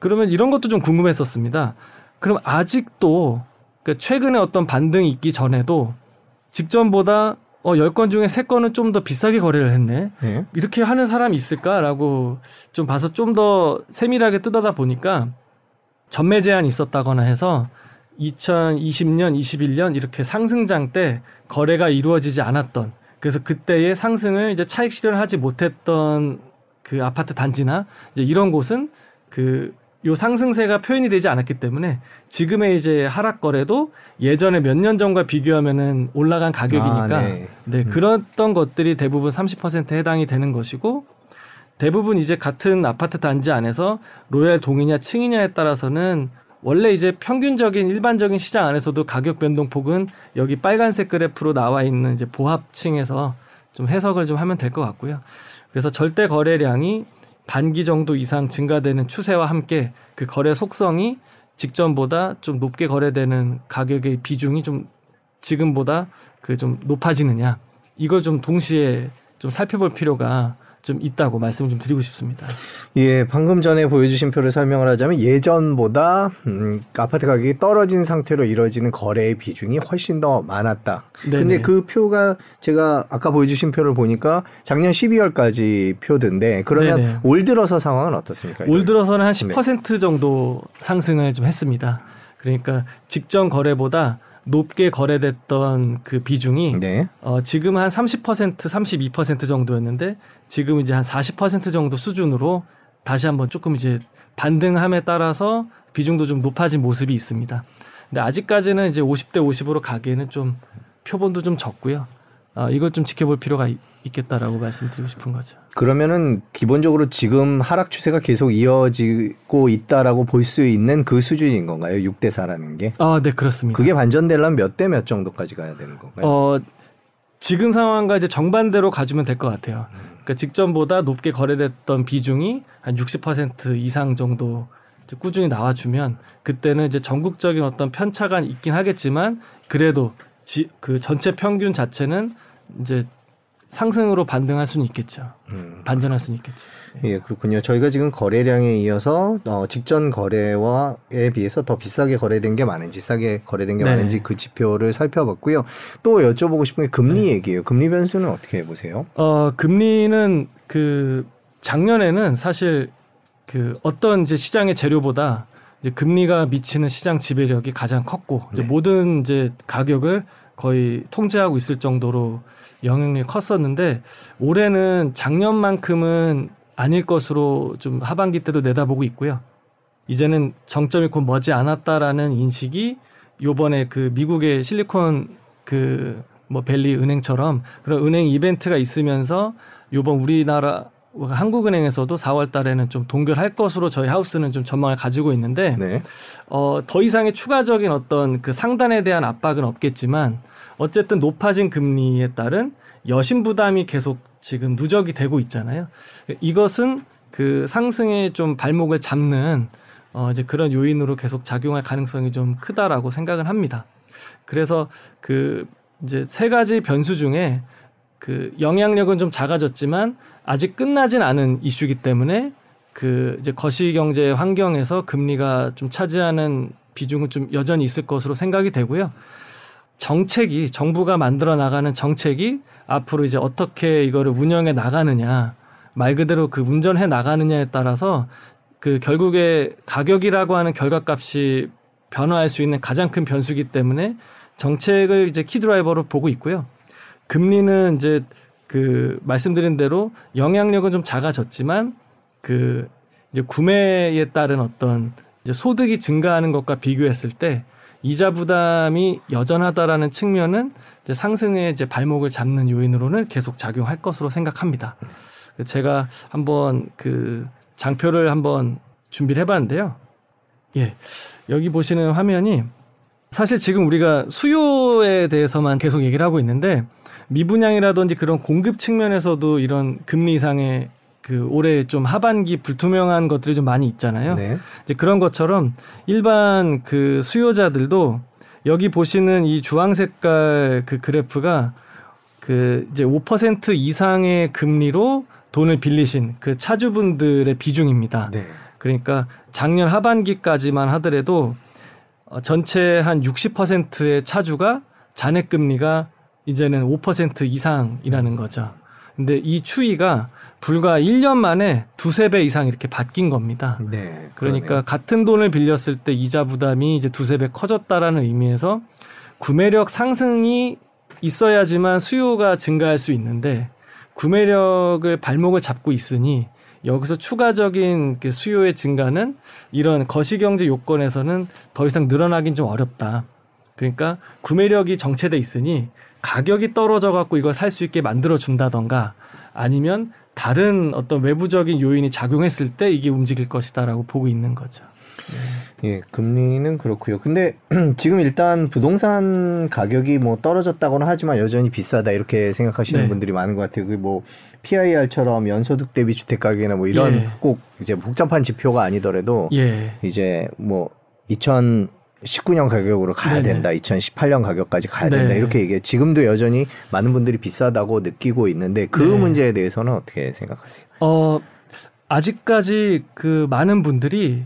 B: 그러면 이런 것도 좀 궁금했었습니다. 그럼 아직도 그 최근에 어떤 반등이 있기 전에도 직전보다 어, 10건 중에 3건은 좀 더 비싸게 거래를 했네. 네. 이렇게 하는 사람이 있을까라고 좀 봐서 좀 더 세밀하게 뜯어다 보니까 전매 제한이 있었다거나 해서 2020년, 21년 이렇게 상승장 때 거래가 이루어지지 않았던 그래서 그때의 상승을 이제 차익 실현을 하지 못했던 그 아파트 단지나 이제 이런 곳은 그 요 상승세가 표현이 되지 않았기 때문에 지금의 이제 하락 거래도 예전에 몇 년 전과 비교하면은 올라간 가격이니까 아, 네, 네 음. 그랬던 것들이 대부분 30%에 해당이 되는 것이고 대부분 이제 같은 아파트 단지 안에서 로얄 동이냐 층이냐에 따라서는 원래 이제 평균적인 일반적인 시장 안에서도 가격 변동폭은 여기 빨간색 그래프로 나와 있는 이제 보합층에서 좀 해석을 좀 하면 될 것 같고요. 그래서 절대 거래량이 반기 정도 이상 증가되는 추세와 함께 그 거래 속성이 직전보다 좀 높게 거래되는 가격의 비중이 좀 지금보다 그 좀 높아지느냐 이걸 좀 동시에 좀 살펴볼 필요가 좀 있다고 말씀을 좀 드리고 싶습니다.
A: 예, 방금 전에 보여주신 표를 설명을 하자면 예전보다 음, 아파트 가격이 떨어진 상태로 이루어지는 거래의 비중이 훨씬 더 많았다. 네네. 근데 그 표가 제가 아까 보여주신 표를 보니까 작년 12월까지 표던데 그러면 네네. 올 들어서 상황은 어떻습니까?
B: 올 들어서는 한 10% 네. 정도 상승을 좀 했습니다. 그러니까 직전 거래보다 높게 거래됐던 그 비중이 네. 어, 지금 한 30% 32% 정도였는데 지금 이제 한 40% 정도 수준으로 다시 한번 조금 이제 반등함에 따라서 비중도 좀 높아진 모습이 있습니다. 근데 아직까지는 이제 50대 50으로 가기에는 좀 표본도 좀 적고요. 어, 이걸 좀 지켜볼 필요가 있, 있겠다라고 말씀드리고 싶은 거죠.
A: 그러면은 기본적으로 지금 하락 추세가 계속 이어지고 있다라고 볼 수 있는 그 수준인 건가요? 6대 4라는 게?
B: 아, 네, 그렇습니다.
A: 그게 반전되려면 몇 대 몇 정도까지 가야 되는 건가요?
B: 어, 지금 상황과 이제 정반대로 가주면 될 것 같아요. 그러니까 직전보다 높게 거래됐던 비중이 한 60% 이상 정도 꾸준히 나와주면 그때는 이제 전국적인 어떤 편차가 있긴 하겠지만 그래도 지, 그 전체 평균 자체는 이제 상승으로 반등할 수는 있겠죠. 음. 반전할 수는 있겠죠.
A: 네. 예, 그렇군요. 저희가 지금 거래량에 이어서 어, 직전 거래와에 비해서 더 비싸게 거래된 게 많은지 싸게 거래된 게 네. 많은지 그 지표를 살펴봤고요. 또 여쭤보고 싶은 게 금리 네. 얘기예요. 금리 변수는 어떻게 보세요?
B: 어, 금리는 그 작년에는 사실 그 어떤 이제 시장의 재료보다 이제 금리가 미치는 시장 지배력이 가장 컸고 이제 네. 모든 이제 가격을 거의 통제하고 있을 정도로 영향력이 컸었는데 올해는 작년만큼은 아닐 것으로 좀 하반기 때도 내다보고 있고요. 이제는 정점이 곧 머지 않았다라는 인식이 요번에 그 미국의 실리콘 그 뭐 벨리 은행처럼 그런 은행 이벤트가 있으면서 요번 우리나라 한국은행에서도 4월 달에는 좀 동결할 것으로 저희 하우스는 좀 전망을 가지고 있는데 네. 어, 더 이상의 추가적인 어떤 그 상단에 대한 압박은 없겠지만 어쨌든 높아진 금리에 따른 여신 부담이 계속 지금 누적이 되고 있잖아요. 이것은 그 상승에 좀 발목을 잡는 어 이제 그런 요인으로 계속 작용할 가능성이 좀 크다라고 생각을 합니다. 그래서 그 이제 세 가지 변수 중에 그 영향력은 좀 작아졌지만 아직 끝나진 않은 이슈이기 때문에 그 이제 거시 경제 환경에서 금리가 좀 차지하는 비중은 좀 여전히 있을 것으로 생각이 되고요. 정책이 정부가 만들어 나가는 정책이 앞으로 이제 어떻게 이거를 운영해 나가느냐 말 그대로 그 운전해 나가느냐에 따라서 그 결국에 가격이라고 하는 결과값이 변화할 수 있는 가장 큰 변수기 때문에 정책을 이제 키드라이버로 보고 있고요. 금리는 이제 그 말씀드린 대로 영향력은 좀 작아졌지만 그 이제 구매에 따른 어떤 이제 소득이 증가하는 것과 비교했을 때 이자 부담이 여전하다라는 측면은 이제 상승에 이제 발목을 잡는 요인으로는 계속 작용할 것으로 생각합니다. 제가 한번 그 장표를 한번 준비를 해봤는데요. 예, 여기 보시는 화면이 사실 지금 우리가 수요에 대해서만 계속 얘기를 하고 있는데 미분양이라든지 그런 공급 측면에서도 이런 금리 이상의 그 올해 좀 하반기 불투명한 것들이 좀 많이 있잖아요. 네. 이제 그런 것처럼 일반 그 수요자들도 여기 보시는 이 주황 색깔 그 그래프가 그 이제 5% 이상의 금리로 돈을 빌리신 그 차주분들의 비중입니다. 네. 그러니까 작년 하반기까지만 하더라도 어, 전체 한 60%의 차주가 잔액 금리가 이제는 5% 이상이라는 거죠. 근데 이 추이가 불과 1년 만에 두세 배 이상 이렇게 바뀐 겁니다. 네, 그러니까 같은 돈을 빌렸을 때 이자 부담이 이제 두세 배 커졌다라는 의미에서 구매력 상승이 있어야지만 수요가 증가할 수 있는데 구매력을 발목을 잡고 있으니 여기서 추가적인 그 수요의 증가는 이런 거시경제 요건에서는 더 이상 늘어나긴 좀 어렵다. 그러니까 구매력이 정체돼 있으니 가격이 떨어져 갖고 이걸 살 수 있게 만들어 준다던가 아니면 다른 어떤 외부적인 요인이 작용했을 때 이게 움직일 것이다라고 보고 있는 거죠.
A: 네. 예, 금리는 그렇고요. 근데 지금 일단 부동산 가격이 뭐 떨어졌다고는 하지만 여전히 비싸다 이렇게 생각하시는 네. 분들이 많은 것 같아요. 그뭐 PIR처럼 연소득 대비 주택 가격이나 뭐 이런 예. 꼭 이제 복잡한 지표가 아니더라도 예. 이제 뭐 2000 19년 가격으로 가야 네네. 된다. 2018년 가격까지 가야 된다. 네. 이렇게 얘기해. 지금도 여전히 많은 분들이 비싸다고 느끼고 있는데 그 네. 문제에 대해서는 어떻게 생각하세요? 어,
B: 아직까지 그 많은 분들이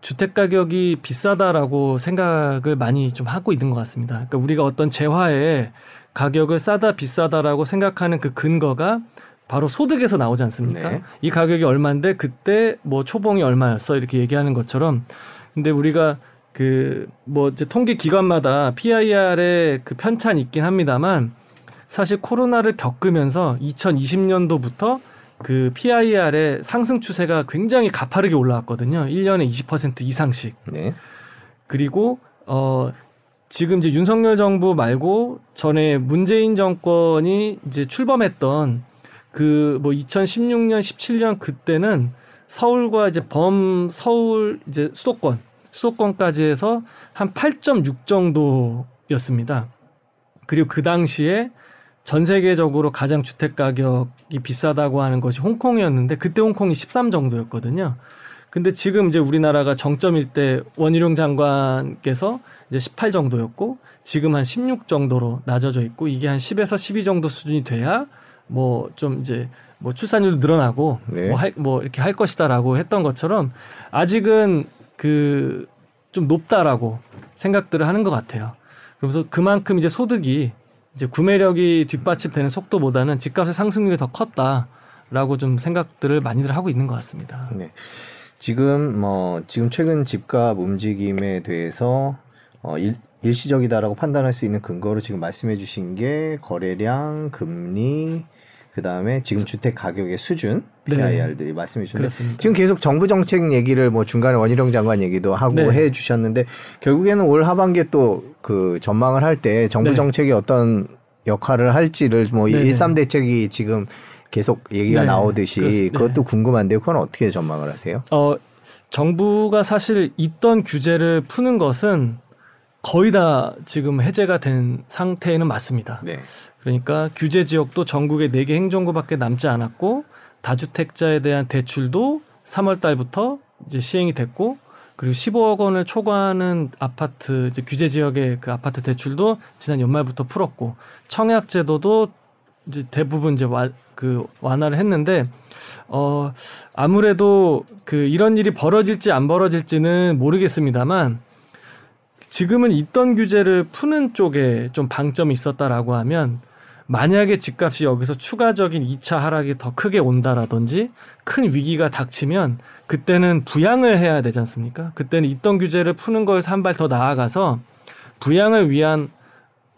B: 주택 가격이 비싸다라고 생각을 많이 좀 하고 있는 것 같습니다. 그러니까 우리가 어떤 재화에 가격을 싸다 비싸다라고 생각하는 그 근거가 바로 소득에서 나오지 않습니까? 네. 이 가격이 얼마인데 그때 뭐 초봉이 얼마였어 이렇게 얘기하는 것처럼 근데 우리가 그뭐 이제 통계 기관마다 PIR의 그 편차는 있긴 합니다만 사실 코로나를 겪으면서 2020년도부터 그 PIR의 상승 추세가 굉장히 가파르게 올라왔거든요. 1년에 20% 이상씩. 네. 그리고 어 지금 이제 윤석열 정부 말고 전에 문재인 정권이 이제 출범했던 그 뭐 2016년 17년 그때는 서울과 이제 범 서울 이제 수도권 수도권까지 해서 한 8.6 정도였습니다. 그리고 그 당시에 전 세계적으로 가장 주택 가격이 비싸다고 하는 것이 홍콩이었는데 그때 홍콩이 13 정도였거든요. 근데 지금 이제 우리나라가 정점일 때 원희룡 장관께서 이제 18 정도였고 지금 한 16 정도로 낮아져 있고 이게 한 10에서 12 정도 수준이 돼야 뭐 좀 이제 뭐 출산율도 늘어나고 네. 뭐, 할, 뭐 이렇게 할 것이다라고 했던 것처럼 아직은 그 좀 높다라고 생각들을 하는 것 같아요. 그러면서 그만큼 이제 소득이 이제 구매력이 뒷받침되는 속도보다는 집값의 상승률이 더 컸다라고 좀 생각들을 많이들 하고 있는 것 같습니다. 네.
A: 지금 뭐 지금 최근 집값 움직임에 대해서 어 일, 일시적이다라고 판단할 수 있는 근거로 지금 말씀해 주신 게 거래량, 금리, 그 다음에 지금 주택 가격의 수준, PIR들이 네. 말씀해 주셨는데 지금 계속 정부 정책 얘기를 뭐 중간에 원희룡 장관 얘기도 하고 네. 해 주셨는데 결국에는 올 하반기에 또 그 전망을 할 때 정부 네. 정책이 어떤 역할을 할지를 뭐 일삼 대책이 지금 계속 얘기가 네. 나오듯이. 그것도 궁금한데요. 그건 어떻게 전망을 하세요? 어,
B: 정부가 사실 있던 규제를 푸는 것은 거의 다 지금 해제가 된 상태는 맞습니다. 네. 그러니까 규제 지역도 전국에 4개 행정구밖에 남지 않았고 다주택자에 대한 대출도 3월 달부터 이제 시행이 됐고 그리고 15억 원을 초과하는 아파트 이제 규제 지역의 그 아파트 대출도 지난 연말부터 풀었고 청약 제도도 이제 대부분 이제 와, 그 완화를 했는데 어 아무래도 그 이런 일이 벌어질지 안 벌어질지는 모르겠습니다만 지금은 있던 규제를 푸는 쪽에 좀 방점이 있었다라고 하면 만약에 집값이 여기서 추가적인 2차 하락이 더 크게 온다라든지 큰 위기가 닥치면 그때는 부양을 해야 되지 않습니까? 그때는 있던 규제를 푸는 거에서 한 발 더 나아가서 부양을 위한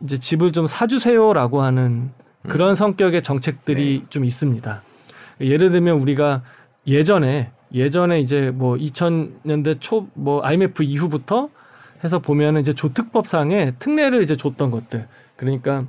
B: 이제 집을 좀 사주세요라고 하는 그런 음. 성격의 정책들이 네. 좀 있습니다. 예를 들면 우리가 예전에 예전에 이제 뭐 2000년대 초 뭐 IMF 이후부터 해서 보면은 이제 조특법상에 특례를 이제 줬던 것들. 그러니까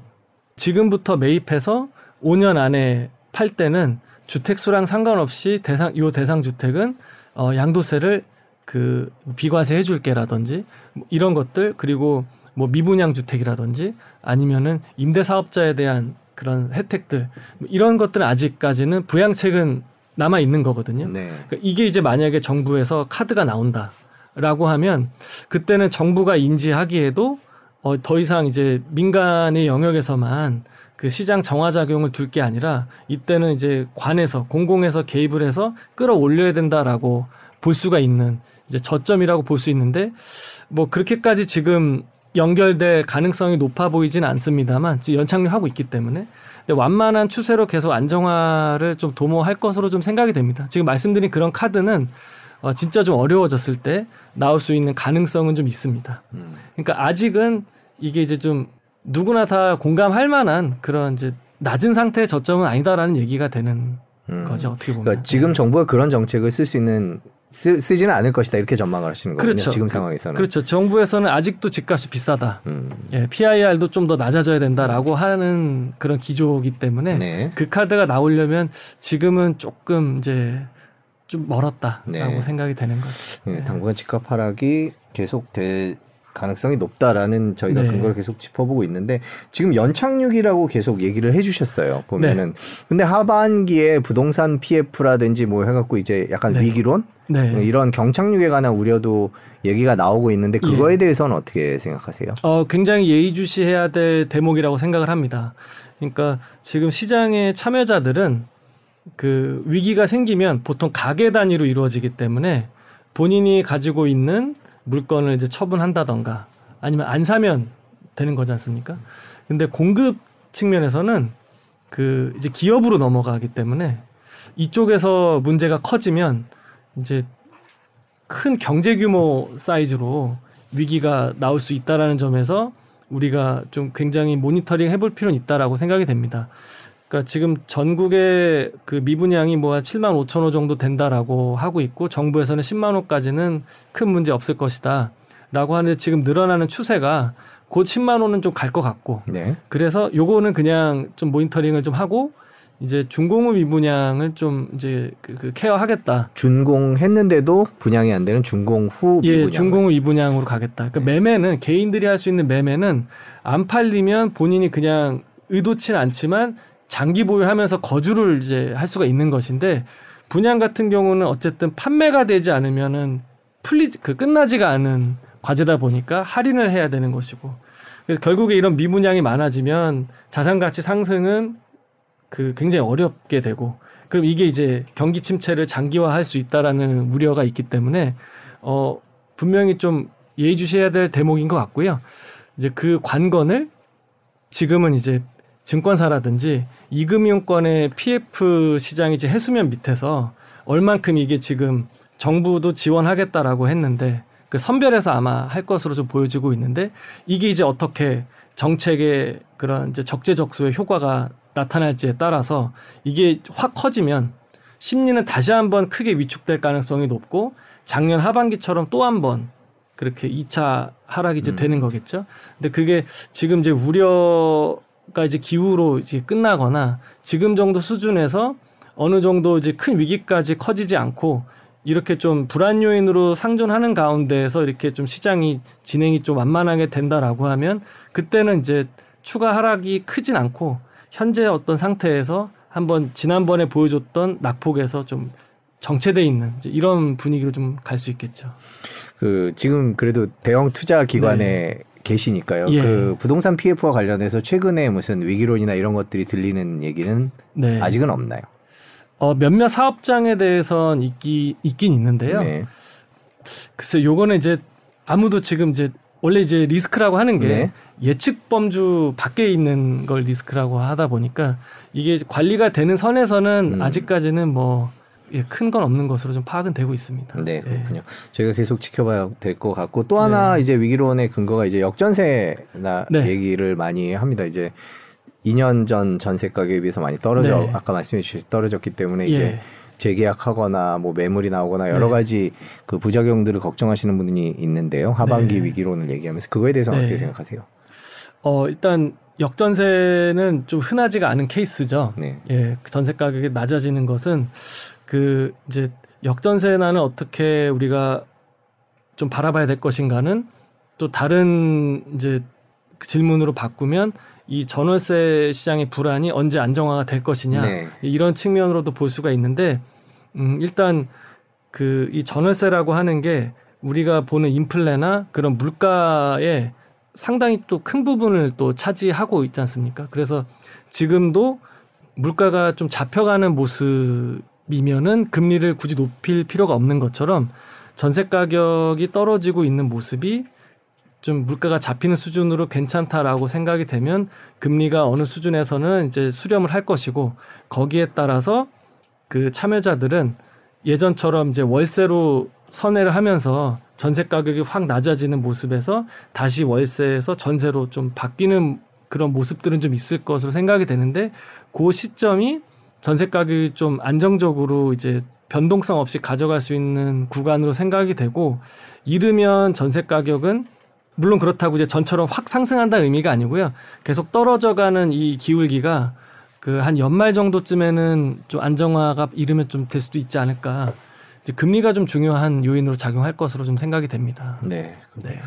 B: 지금부터 매입해서 5년 안에 팔 때는 주택 수랑 상관없이 대상 요 대상 주택은 어 양도세를 그 비과세 해줄게라든지 뭐 이런 것들 그리고 뭐 미분양 주택이라든지 아니면은 임대 사업자에 대한 그런 혜택들 뭐 이런 것들은 아직까지는 부양책은 남아 있는 거거든요. 네. 그러니까 이게 이제 만약에 정부에서 카드가 나온다 라고 하면 그때는 정부가 인지하기에도 어, 더 이상 이제 민간의 영역에서만 그 시장 정화 작용을 둘 게 아니라 이때는 이제 관에서 공공에서 개입을 해서 끌어올려야 된다라고 볼 수가 있는 이제 저점이라고 볼 수 있는데 뭐 그렇게까지 지금 연결될 가능성이 높아 보이진 않습니다만 지금 연착륙하고 있기 때문에 근데 완만한 추세로 계속 안정화를 좀 도모할 것으로 좀 생각이 됩니다. 지금 말씀드린 그런 카드는 어, 진짜 좀 어려워졌을 때 나올 수 있는 가능성은 좀 있습니다. 음. 그러니까 아직은 이게 이제 좀 누구나 다 공감할 만한 그런 이제 낮은 상태의 저점은 아니다라는 얘기가 되는 음. 거죠 어떻게 보면.
A: 그러니까 지금 정부가 그런 정책을 쓸 수 있는 쓰, 지는 않을 것이다 이렇게 전망을 하시는 거군요. 그렇죠. 지금 상황에서는.
B: 그렇죠. 정부에서는 아직도 집값이 비싸다. 음. 예, PIR도 좀 더 낮아져야 된다라고 하는 그런 기조이기 때문에 네. 그 카드가 나오려면 지금은 조금 이제 좀 멀었다라고 네. 생각이 되는 거죠.
A: 네, 네. 당분간 집값 하락이 계속될 가능성이 높다라는 저희가 네. 근거를 계속 짚어보고 있는데 지금 연착륙이라고 계속 얘기를 해주셨어요. 보면은 네. 근데 하반기에 부동산 PF라든지 뭐 해갖고 이제 약간 네. 위기론 네. 이런 경착륙에 관한 우려도 얘기가 나오고 있는데 그거에 예. 대해서는 어떻게 생각하세요?
B: 어, 굉장히 예의주시해야 될 대목이라고 생각을 합니다. 그러니까 지금 시장의 참여자들은 그 위기가 생기면 보통 가계 단위로 이루어지기 때문에 본인이 가지고 있는 물건을 이제 처분한다던가 아니면 안 사면 되는 거지 않습니까? 근데 공급 측면에서는 그 이제 기업으로 넘어가기 때문에 이쪽에서 문제가 커지면 이제 큰 경제 규모 사이즈로 위기가 나올 수 있다라는 점에서 우리가 좀 굉장히 모니터링 해볼 필요는 있다라고 생각이 됩니다. 그러니까 지금 전국의 그 미분양이 뭐 한 7만 5천 호 정도 된다라고 하고 있고 정부에서는 10만 호까지는 큰 문제 없을 것이다라고 하는데 지금 늘어나는 추세가 곧 10만 호는 좀 갈 것 같고 네. 그래서 요거는 그냥 좀 모니터링을 좀 하고 이제 준공후 미분양을 좀 이제 그, 그 케어하겠다.
A: 준공했는데도 분양이 안 되는 준공후
B: 미분양. 예, 준공후 미분양으로 가겠다. 그러니까 네. 매매는 개인들이 할 수 있는 매매는 안 팔리면 본인이 그냥 의도치 는 않지만 장기 보유하면서 거주를 이제 할 수가 있는 것인데 분양 같은 경우는 어쨌든 판매가 되지 않으면은 풀리 그 끝나지가 않은 과제다 보니까 할인을 해야 되는 것이고 결국에 이런 미분양이 많아지면 자산 가치 상승은 그 굉장히 어렵게 되고 그럼 이게 이제 경기 침체를 장기화할 수 있다라는 우려가 있기 때문에 어 분명히 좀 예의주시해야 될 대목인 것 같고요. 이제 그 관건을 지금은 이제 증권사라든지 이금융권의 PF 시장이 이제 해수면 밑에서 얼만큼 이게 지금 정부도 지원하겠다라고 했는데 그 선별해서 아마 할 것으로 좀 보여지고 있는데 이게 이제 어떻게 정책의 그런 이제 적재적소의 효과가 나타날지에 따라서 이게 확 커지면 심리는 다시 한번 크게 위축될 가능성이 높고 작년 하반기처럼 또 한 번 그렇게 2차 하락이 이제 음. 되는 거겠죠. 근데 그게 지금 이제 우려 가 이제 기후로 이제 끝나거나 지금 정도 수준에서 어느 정도 이제 큰 위기까지 커지지 않고 이렇게 좀 불안 요인으로 상존하는 가운데에서 이렇게 좀 시장이 진행이 좀 완만하게 된다라고 하면 그때는 이제 추가 하락이 크진 않고 현재 어떤 상태에서 한번 지난번에 보여줬던 낙폭에서 좀 정체돼 있는 이런 분위기로 좀 갈 수 있겠죠.
A: 그 지금 그래도 대형 투자 기관에 네. 계시니까요. 예. 그 부동산 PF와 관련해서 최근에 무슨 위기론이나 이런 것들이 들리는 얘기는 네. 아직은 없나요?
B: 어, 몇몇 사업장에 대해선 있기 있긴 있는데요. 네. 글쎄 요거는 이제 아무도 지금 이제 원래 이제 리스크라고 하는 게 네. 예측 범주 밖에 있는 걸 리스크라고 하다 보니까 이게 관리가 되는 선에서는 음. 아직까지는 뭐 예, 큰 건 없는 것으로 좀 파악은 되고 있습니다.
A: 네, 예. 그렇군요. 예. 저희가 계속 지켜봐야 될 것 같고 또 하나 네. 이제 위기론의 근거가 이제 역전세나 네. 얘기를 많이 합니다. 이제 2년 전 전세 가격에 비해서 많이 떨어져 네. 아까 말씀해 주신 떨어졌기 때문에 이제 예. 재계약하거나 뭐 매물이 나오거나 여러 네. 가지 그 부작용들을 걱정하시는 분이 있는데요. 하반기 네. 위기론을 얘기하면서 그거에 대해서 네. 어떻게 생각하세요?
B: 어 일단 역전세는 좀 흔하지가 않은 케이스죠. 네. 예, 전세 가격이 낮아지는 것은 그 이제 역전세나는 어떻게 우리가 좀 바라봐야 될 것인가는 또 다른 이제 질문으로 바꾸면 이 전월세 시장의 불안이 언제 안정화가 될 것이냐 네. 이런 측면으로도 볼 수가 있는데 음 일단 그 이 전월세라고 하는 게 우리가 보는 인플레나 그런 물가에 상당히 또 큰 부분을 또 차지하고 있지 않습니까? 그래서 지금도 물가가 좀 잡혀가는 모습 이면은 금리를 굳이 높일 필요가 없는 것처럼 전세 가격이 떨어지고 있는 모습이 좀 물가가 잡히는 수준으로 괜찮다라고 생각이 되면 금리가 어느 수준에서는 이제 수렴을 할 것이고 거기에 따라서 그 참여자들은 예전처럼 이제 월세로 선회를 하면서 전세 가격이 확 낮아지는 모습에서 다시 월세에서 전세로 좀 바뀌는 그런 모습들은 좀 있을 것으로 생각이 되는데 그 시점이 전세 가격이 좀 안정적으로 이제 변동성 없이 가져갈 수 있는 구간으로 생각이 되고 이르면 전세 가격은 물론 그렇다고 이제 전처럼 확 상승한다는 의미가 아니고요. 계속 떨어져가는 이 기울기가 그 한 연말 정도쯤에는 좀 안정화가 이르면 좀 될 수도 있지 않을까. 이제 금리가 좀 중요한 요인으로 작용할 것으로 좀 생각이 됩니다.
A: 네. 네.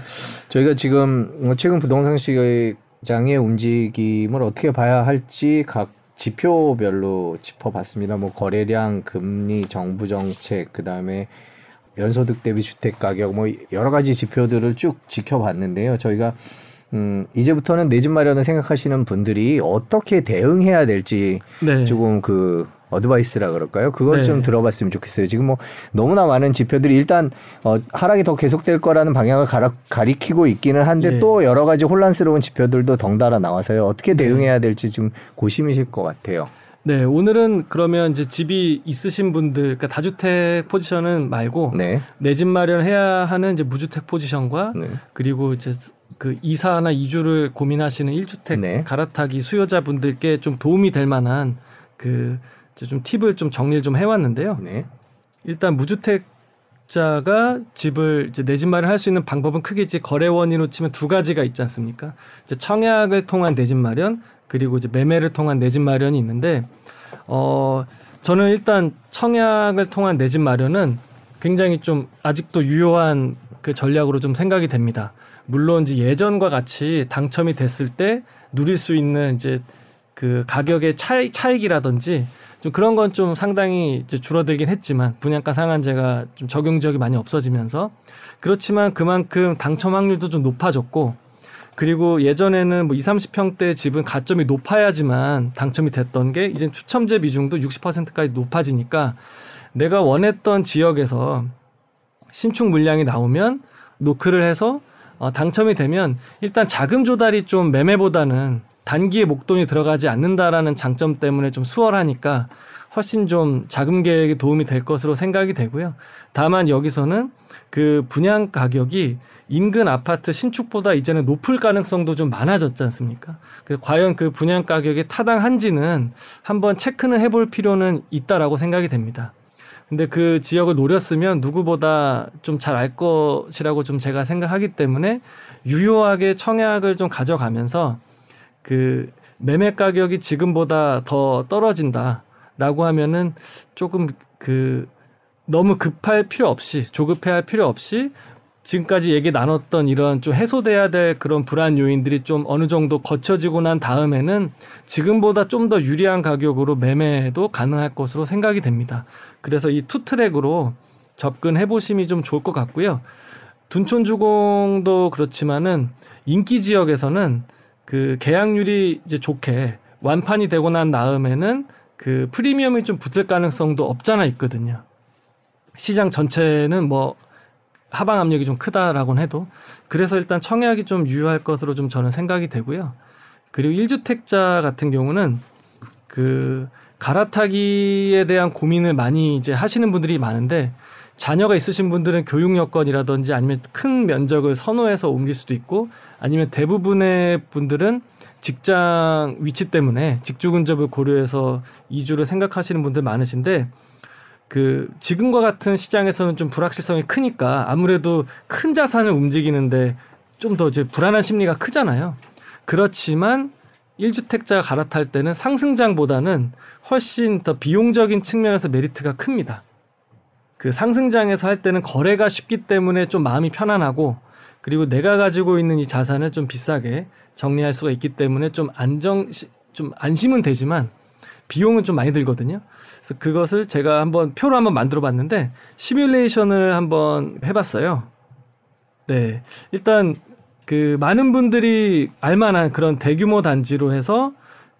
A: 저희가 지금 뭐 최근 부동산 시장의 움직임을 어떻게 봐야 할지 각 지표별로 짚어봤습니다. 뭐 거래량, 금리, 정부 정책, 그 다음에 연소득 대비 주택 가격 뭐 여러 가지 지표들을 쭉 지켜봤는데요. 저희가 음, 이제부터는 내 집 마련을 생각하시는 분들이 어떻게 대응해야 될지 네. 조금 그 어드바이스라 그럴까요? 그걸 네. 좀 들어봤으면 좋겠어요. 지금 뭐 너무나 많은 지표들이 일단 어, 하락이 더 계속될 거라는 방향을 가라, 가리키고 있기는 한데 네. 또 여러 가지 혼란스러운 지표들도 덩달아 나와서요. 어떻게 네. 대응해야 될지 좀 고심이실 것 같아요.
B: 네, 오늘은 그러면 이제 집이 있으신 분들, 그러니까 다주택 포지션은 말고 네. 내집 마련해야 하는 이제 무주택 포지션과 네. 그리고 이제 그 이사나 이주를 고민하시는 1주택 네. 갈아타기 수요자분들께 좀 도움이 될 만한 그 이제 좀 팁을 좀 정리를 좀 해왔는데요. 네. 일단 무주택자가 집을 이제 내 집 마련 할수 있는 방법은 크게 이제 거래 원인으로 치면 두 가지가 있지 않습니까? 이제 청약을 통한 내 집 마련 그리고 이제 매매를 통한 내 집 마련이 있는데 어 저는 일단 청약을 통한 내 집 마련은 굉장히 좀 아직도 유효한 그 전략으로 좀 생각이 됩니다. 물론 이제 예전과 같이 당첨이 됐을 때 누릴 수 있는 이제 그 가격의 차이, 차익이라든지 좀 그런 건 좀 상당히 이제 줄어들긴 했지만 분양가 상한제가 좀 적용적이 많이 없어지면서 그렇지만 그만큼 당첨 확률도 좀 높아졌고 그리고 예전에는 뭐 2, 30평대 집은 가점이 높아야지만 당첨이 됐던 게 이제 추첨제 비중도 60%까지 높아지니까 내가 원했던 지역에서 신축 물량이 나오면 노크를 해서 어, 당첨이 되면 일단 자금 조달이 좀 매매보다는 단기에 목돈이 들어가지 않는다라는 장점 때문에 좀 수월하니까 훨씬 좀 자금 계획에 도움이 될 것으로 생각이 되고요. 다만 여기서는 그 분양 가격이 인근 아파트 신축보다 이제는 높을 가능성도 좀 많아졌지 않습니까? 과연 그 분양 가격이 타당한지는 한번 체크는 해볼 필요는 있다라고 생각이 됩니다. 근데 그 지역을 노렸으면 누구보다 좀 잘 알 것이라고 좀 제가 생각하기 때문에 유효하게 청약을 좀 가져가면서 그 매매 가격이 지금보다 더 떨어진다라고 하면은 조금 그 너무 급할 필요 없이 조급해할 필요 없이 지금까지 얘기 나눴던 이런 좀 해소돼야 될 그런 불안 요인들이 좀 어느 정도 거쳐지고 난 다음에는 지금보다 좀 더 유리한 가격으로 매매도 가능할 것으로 생각이 됩니다. 그래서 이 two track으로 접근해 보심이 좀 좋을 것 같고요. 둔촌주공도 그렇지만은 인기 지역에서는 그 계약률이 이제 좋게 완판이 되고 난 다음에는 그 프리미엄이 좀 붙을 가능성도 없잖아 있거든요. 시장 전체는 뭐 하방 압력이 좀 크다라고는 해도 그래서 일단 청약이 좀 유효할 것으로 좀 저는 생각이 되고요. 그리고 1주택자 같은 경우는 그 갈아타기에 대한 고민을 많이 이제 하시는 분들이 많은데 자녀가 있으신 분들은 교육 여건이라든지 아니면 큰 면적을 선호해서 옮길 수도 있고 아니면 대부분의 분들은 직장 위치 때문에 직주 근접을 고려해서 이주를 생각하시는 분들 많으신데 그 지금과 같은 시장에서는 좀 불확실성이 크니까 아무래도 큰 자산을 움직이는데 좀 더 이제 불안한 심리가 크잖아요. 그렇지만 1주택자 갈아탈 때는 상승장보다는 훨씬 더 비용적인 측면에서 메리트가 큽니다. 그 상승장에서 할 때는 거래가 쉽기 때문에 좀 마음이 편안하고 그리고 내가 가지고 있는 이 자산을 좀 비싸게 정리할 수가 있기 때문에 좀 안정 좀 안심은 되지만 비용은 좀 많이 들거든요. 그래서 그것을 제가 한번 표로 한번 만들어 봤는데 시뮬레이션을 한번 해 봤어요. 네. 일단 그 많은 분들이 알 만한 그런 대규모 단지로 해서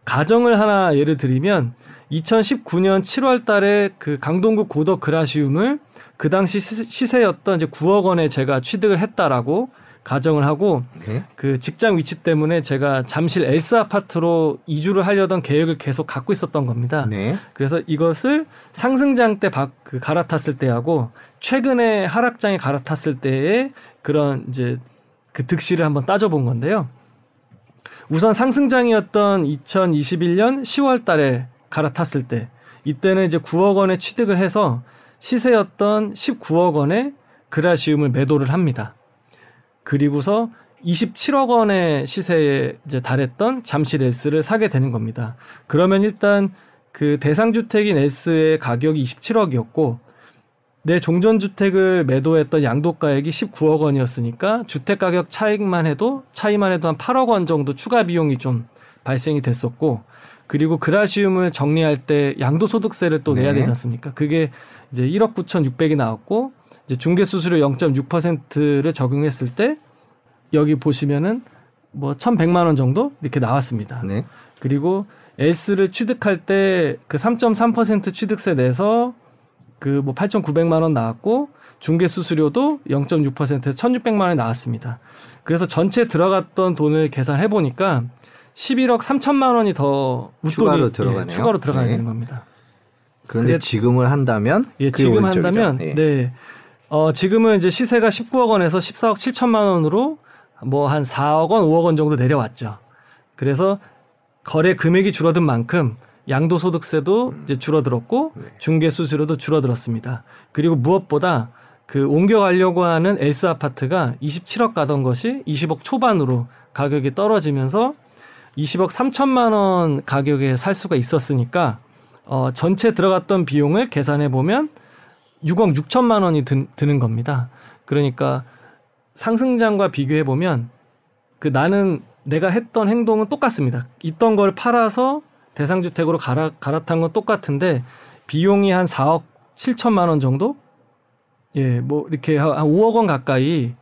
B: 가정을 하나 예를 들면 2019년 7월 달에 그 강동구 고덕 그라시움을 그 당시 시세였던 이제 9억 원에 제가 취득을 했다라고 가정을 하고 네. 그 직장 위치 때문에 제가 잠실 엘스 아파트로 이주를 하려던 계획을 계속 갖고 있었던 겁니다. 네. 그래서 이것을 상승장 때그 갈아탔을 때하고 최근에 하락장에 갈아탔을 때의 그런 이제 그 득실을 한번 따져본 건데요. 우선 상승장이었던 2021년 10월 달에 갈아탔을 때 이때는 이제 9억 원에 취득을 해서 시세였던 19억 원에 그라시움을 매도를 합니다. 그리고서 27억 원의 시세에 이제 달했던 잠실 S를 사게 되는 겁니다. 그러면 일단 그 대상 주택인 S의 가격이 27억이었고 내 종전 주택을 매도했던 양도가액이 19억 원이었으니까 주택 가격 차익만 해도 차이만 해도 한 8억 원 정도 추가 비용이 좀 발생이 됐었고 그리고 그라시움을 정리할 때 양도소득세를 또 내야 네. 되지 않습니까? 그게 이제 1억 9천6백이 나왔고 이제 중개 수수료 0.6%를 적용했을 때 여기 보시면은 뭐 1,100만 원 정도 이렇게 나왔습니다. 네. 그리고 S를 취득할 때 그 3.3% 취득세 내서 그 뭐 8,900만 원 나왔고 중개 수수료도 0.6%에서 1,600만 원이 나왔습니다. 그래서 전체 들어갔던 돈을 계산해 보니까 11억 3천만 원이 더
A: 추가로 들어가네요. 예,
B: 추가로 들어가게 네. 되는 겁니다.
A: 그런데 지금을 한다면
B: 예, 지금 한다면 예. 네. 어, 지금은 이제 시세가 19억 원에서 14억 7천만 원으로 뭐 한 4억 원, 5억 원 정도 내려왔죠. 그래서 거래 금액이 줄어든 만큼 양도소득세도 음. 이제 줄어들었고 네. 중개수수료도 줄어들었습니다. 그리고 무엇보다 그 옮겨가려고 하는 엘스 아파트가 27억 가던 것이 20억 초반으로 가격이 떨어지면서 20억 3천만 원 가격에 살 수가 있었으니까 어, 전체 들어갔던 비용을 계산해 보면 6억 6천만 원이 드, 드는 겁니다. 그러니까 상승장과 비교해 보면 그 나는 내가 했던 행동은 똑같습니다. 있던 걸 팔아서 대상주택으로 갈아, 갈아탄 건 똑같은데 비용이 한 4억 7천만 원 정도? 예, 뭐 이렇게 한 5억 원 가까이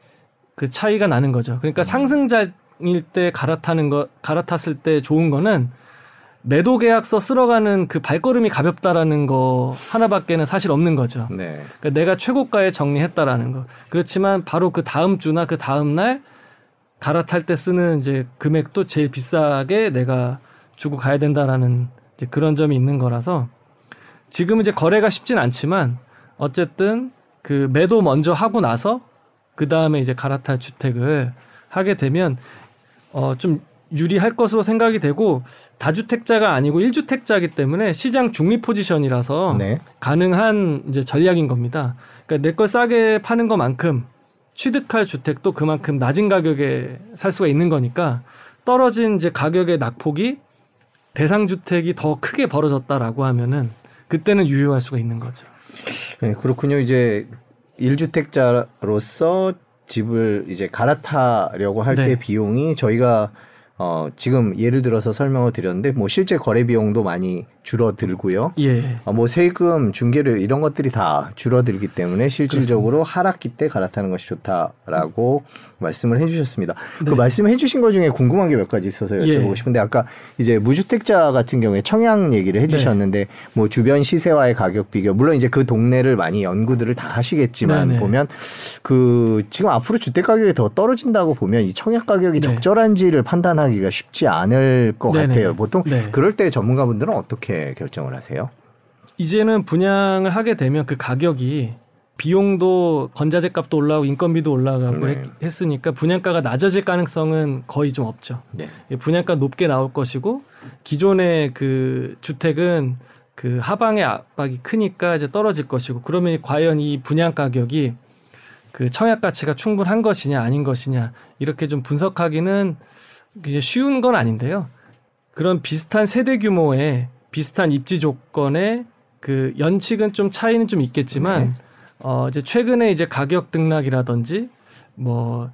B: 그 차이가 나는 거죠. 그러니까 상승자 주택일 때 갈아타는 거 갈아탔을 때 좋은 거는 매도 계약서 쓸어가는 그 발걸음이 가볍다라는 거 하나밖에는 사실 없는 거죠. 네. 그러니까 내가 최고가에 정리했다라는 거. 그렇지만 바로 그 다음 주나 그 다음 날 갈아탈 때 쓰는 이제 금액도 제일 비싸게 내가 주고 가야 된다라는 이제 그런 점이 있는 거라서 지금 이제 거래가 쉽진 않지만 어쨌든 그 매도 먼저 하고 나서 그 다음에 이제 갈아탈 주택을 하게 되면 어좀 유리할 것으로 생각이 되고 다주택자가 아니고 1주택자이기 때문에 시장 중립 포지션이라서 네. 가능한 이제 전략인 겁니다. 그러니까 내 걸 싸게 파는 것만큼 취득할 주택도 그만큼 낮은 가격에 살 수가 있는 거니까 떨어진 이제 가격의 낙폭이 대상 주택이 더 크게 벌어졌다라고 하면은 그때는 유효할 수가 있는 거죠.
A: 네, 그렇군요. 이제 1주택자로서 집을 이제 갈아타려고 할때 네. 비용이 저희가 어, 지금 예를 들어서 설명을 드렸는데 뭐 실제 거래 비용도 많이 줄어들고요. 예. 어, 뭐 세금, 중개료 이런 것들이 다 줄어들기 때문에 실질적으로 그렇습니다. 하락기 때 갈아타는 것이 좋다라고 말씀을 해주셨습니다. 그 네. 그 말씀해 주신 것 중에 궁금한 게 몇 가지 있어서 여쭤보고 예. 싶은데 아까 이제 무주택자 같은 경우에 청약 얘기를 해주셨는데 네. 뭐 주변 시세와의 가격 비교 물론 이제 그 동네를 많이 연구들을 다 하시겠지만 네네. 보면 그 지금 앞으로 주택 가격이 더 떨어진다고 보면 이 청약 가격이 네. 적절한지를 판단하 기가 쉽지 않을 것 네네. 같아요. 보통 네. 그럴 때 전문가분들은 어떻게 어떻게 결정을 하세요?
B: 이제는 분양을 하게 되면 그 가격이 비용도 건자재 값도 올라가고 인건비도 올라가고 네. 했, 으니까 분양가가 낮아질 가능성은 거의 좀 없죠. 네. 분양가 높게 나올 것이고 기존의 그 주택은 그 하방의 압박이 크니까 이제 떨어질 것이고 그러면 과연 이 분양 가격이 그 청약 가치가 충분한 것이냐 아닌 것이냐 이렇게 좀 분석하기는 이제 쉬운 건 아닌데요. 그런 비슷한 세대 규모의 비슷한 입지 조건에 그 연칙은 좀 차이는 좀 있겠지만 네. 어 이제 최근에 이제 가격 등락이라든지 뭐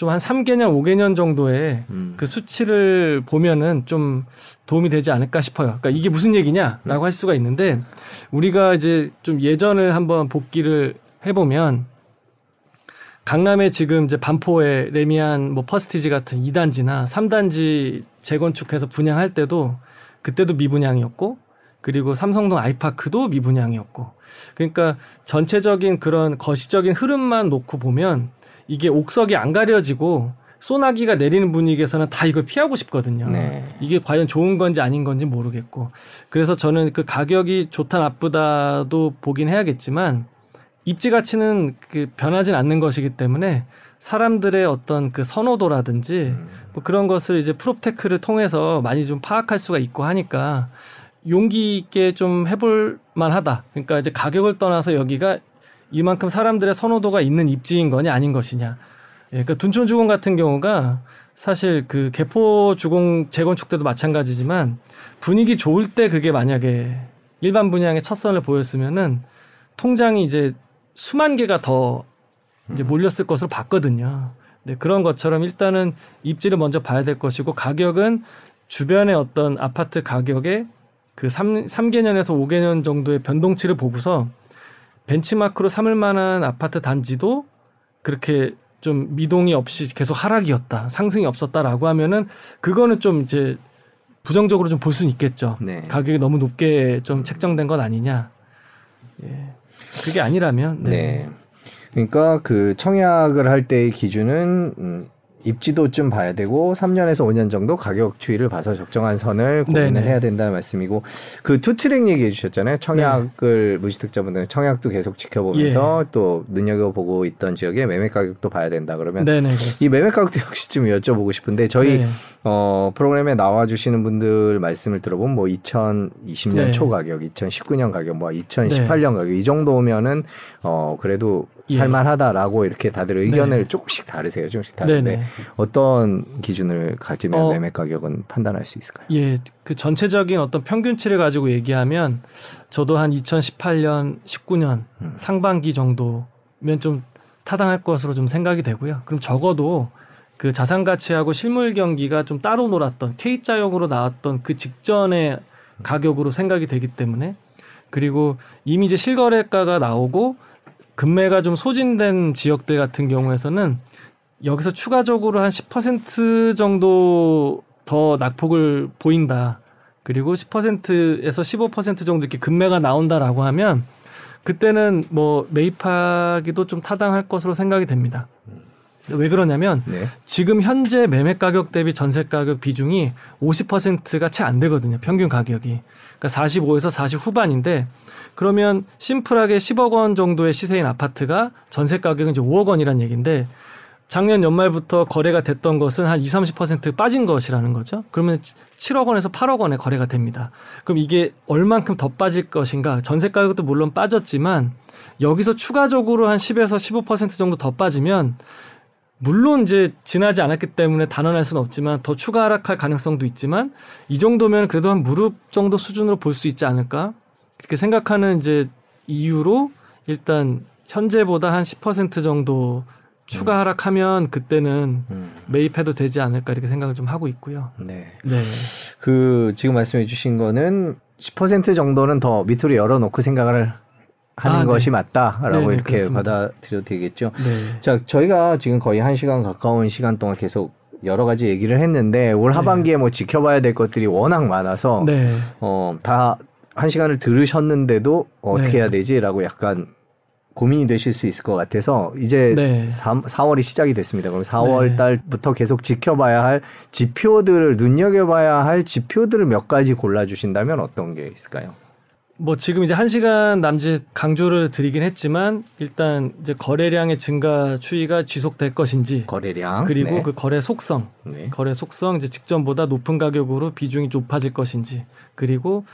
B: 좀 한 3개년, 5개년 정도의 음. 그 수치를 보면은 좀 도움이 되지 않을까 싶어요. 그러니까 이게 무슨 얘기냐라고 음. 할 수가 있는데 우리가 이제 좀 예전을 한번 복기를 해보면 강남에 지금 이제 반포에 레미안 뭐 퍼스티지 같은 2단지나 3단지 재건축해서 분양할 때도 그때도 미분양이었고 그리고 삼성동 아이파크도 미분양이었고 그러니까 전체적인 그런 거시적인 흐름만 놓고 보면 이게 옥석이 안 가려지고 소나기가 내리는 분위기에서는 다 이걸 피하고 싶거든요. 네. 이게 과연 좋은 건지 아닌 건지 모르겠고 그래서 저는 그 가격이 좋다 나쁘다도 보긴 해야겠지만 입지 가치는 그 변하진 않는 것이기 때문에 사람들의 어떤 그 선호도라든지 음. 뭐 그런 것을 이제 프롭테크를 통해서 많이 좀 파악할 수가 있고 하니까 용기 있게 좀 해볼 만하다. 그러니까 이제 가격을 떠나서 여기가 이만큼 사람들의 선호도가 있는 입지인 거냐 아닌 것이냐. 예, 그러니까 둔촌 주공 같은 경우가 사실 그 개포 주공 재건축 때도 마찬가지지만 분위기 좋을 때 그게 만약에 일반 분양의 첫 선을 보였으면은 통장이 이제 수만 개가 더 이제 몰렸을 것으로 봤거든요. 네, 그런 것처럼 일단은 입지를 먼저 봐야 될 것이고 가격은 주변의 어떤 아파트 가격의 그 3, 3개년에서 5개년 정도의 변동치를 보고서 벤치마크로 삼을 만한 아파트 단지도 그렇게 좀 미동이 없이 계속 하락이었다. 상승이 없었다라고 하면은 그거는 좀 이제 부정적으로 좀 볼 수는 있겠죠. 네. 가격이 너무 높게 좀 책정된 건 아니냐. 예. 그게 아니라면 네. 네.
A: 그러니까 그 청약을 할 때의 기준은 음, 입지도 좀 봐야 되고 3년에서 5년 정도 가격 추이를 봐서 적정한 선을 고민을 네네. 해야 된다는 말씀이고 그 투트랙 얘기해 주셨잖아요. 청약을 네. 무주택자분들은 청약도 계속 지켜보면서 예. 또 눈여겨보고 있던 지역에 매매 가격도 봐야 된다 그러면 네네, 이 매매 가격도 역시 좀 여쭤보고 싶은데 저희 네. 어 프로그램에 나와 주시는 분들 말씀을 들어보면 뭐 2020년 네. 초 가격, 2019년 가격, 뭐 2018년 가격 이 정도면은 어 그래도 예. 살만하다라고 이렇게 다들 의견을 네. 조금씩 다르세요. 조금씩 다른데 네네. 어떤 기준을 가지면 어, 매매 가격은 판단할 수 있을까요?
B: 예, 그 전체적인 어떤 평균치를 가지고 얘기하면 저도 한 2018년, 19년 음. 상반기 정도면 좀 타당할 것으로 좀 생각이 되고요. 그럼 적어도 그 자산 가치하고 실물 경기가 좀 따로 놀았던 K자형으로 나왔던 그 직전의 가격으로 생각이 되기 때문에 그리고 이미 이제 실거래가가 나오고 금매가 좀 소진된 지역들 같은 경우에서는 여기서 추가적으로 한 10% 정도 더 낙폭을 보인다. 그리고 10%에서 15% 정도 이렇게 급매가 나온다라고 하면 그때는 뭐 매입하기도 좀 타당할 것으로 생각이 됩니다. 왜 그러냐면 네. 지금 현재 매매 가격 대비 전세 가격 비중이 50%가 채 안 되거든요. 평균 가격이. 그러니까 45에서 40 후반인데 그러면 심플하게 10억 원 정도의 시세인 아파트가 전세 가격은 이제 5억 원이란 얘기인데 작년 연말부터 거래가 됐던 것은 한 20, 30% 빠진 것이라는 거죠. 그러면 7억 원에서 8억 원에 거래가 됩니다. 그럼 이게 얼만큼 더 빠질 것인가? 전세 가격도 물론 빠졌지만 여기서 추가적으로 한 10에서 15% 정도 더 빠지면 물론 이제 지나지 않았기 때문에 단언할 수는 없지만 더 추가 하락할 가능성도 있지만 이 정도면 그래도 한 무릎 정도 수준으로 볼 수 있지 않을까? 그렇게 생각하는 이제 이유로 일단 현재보다 한 10% 정도 추가 음. 하락하면 그때는 음. 매입해도 되지 않을까 이렇게 생각을 좀 하고 있고요. 네.
A: 네. 그 지금 말씀해 주신 거는 10% 정도는 더 밑으로 열어 놓고 생각을 하는 아, 것이 네. 맞다라고 네네, 이렇게 그렇습니다. 받아들여도 되겠죠. 네. 자, 저희가 지금 거의 한 시간 가까운 시간 동안 계속 여러 가지 얘기를 했는데 올 네. 하반기에 네. 뭐 지켜봐야 될 것들이 워낙 많아서 네. 어다 한 시간을 들으셨는데도 어떻게 네. 해야 되지라고 약간 고민이 되실 수 있을 것 같아서 이제 네. 3, 4월이 시작이 됐습니다. 그럼 4월 네. 달부터 계속 지켜봐야 할 지표들을 눈여겨봐야 할 지표들을 몇 가지 골라주신다면 어떤 게 있을까요?
B: 뭐 지금 이제 한 시간 남짓 강조를 드리긴 했지만 일단 이제 거래량의 증가 추이가 지속될 것인지
A: 거래량
B: 그리고 네. 그 거래 속성 네. 거래 속성 이제 직전보다 높은 가격으로 비중이 높아질 것인지 그리고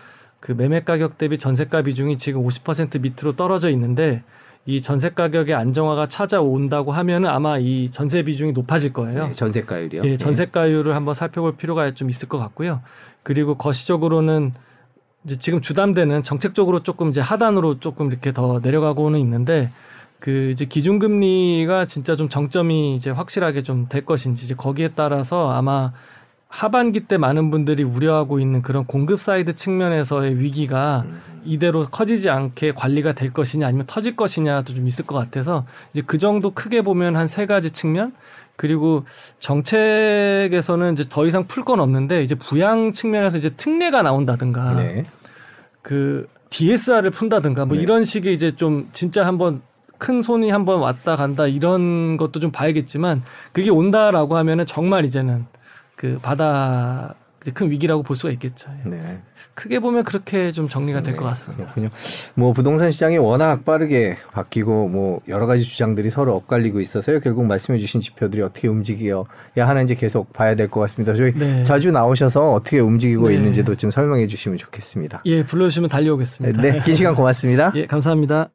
B: 그 매매 가격 대비 전세가 비중이 지금 50% 밑으로 떨어져 있는데 이 전세 가격의 안정화가 찾아온다고 하면은 아마 이 전세 비중이 높아질 거예요. 네,
A: 전세가율이요.
B: 예, 전세가율을 한번 살펴볼 필요가 좀 있을 것 같고요. 그리고 거시적으로는 이제 지금 주담대는 정책적으로 조금 이제 하단으로 조금 이렇게 더 내려가고는 있는데 그 이제 기준금리가 진짜 좀 정점이 이제 확실하게 좀 될 것인지 이제 거기에 따라서 아마 하반기 때 많은 분들이 우려하고 있는 그런 공급 사이드 측면에서의 위기가 음. 이대로 커지지 않게 관리가 될 것이냐 아니면 터질 것이냐도 좀 있을 것 같아서 이제 그 정도 크게 보면 한 세 가지 측면 그리고 정책에서는 이제 더 이상 풀 건 없는데 이제 부양 측면에서 이제 특례가 나온다든가 네. 그 DSR을 푼다든가 뭐 네. 이런 식의 이제 좀 진짜 한번 큰 손이 한번 왔다 간다 이런 것도 좀 봐야겠지만 그게 온다라고 하면은 정말 이제는 그 바다 큰 위기라고 볼 수가 있겠죠. 예. 네. 크게 보면 그렇게 좀 정리가 될것 네, 같습니다.
A: 그렇군요. 뭐 부동산 시장이 워낙 빠르게 바뀌고 뭐 여러 가지 주장들이 서로 엇갈리고 있어서요. 결국 말씀해주신 지표들이 어떻게 움직여야 하는지 계속 봐야 될 것 같습니다. 저희 네. 자주 나오셔서 어떻게 움직이고 네. 있는지도 좀 설명해 주시면 좋겠습니다.
B: 예, 불러주시면 달려오겠습니다.
A: 네, 긴 시간 고맙습니다.
B: 예, 감사합니다.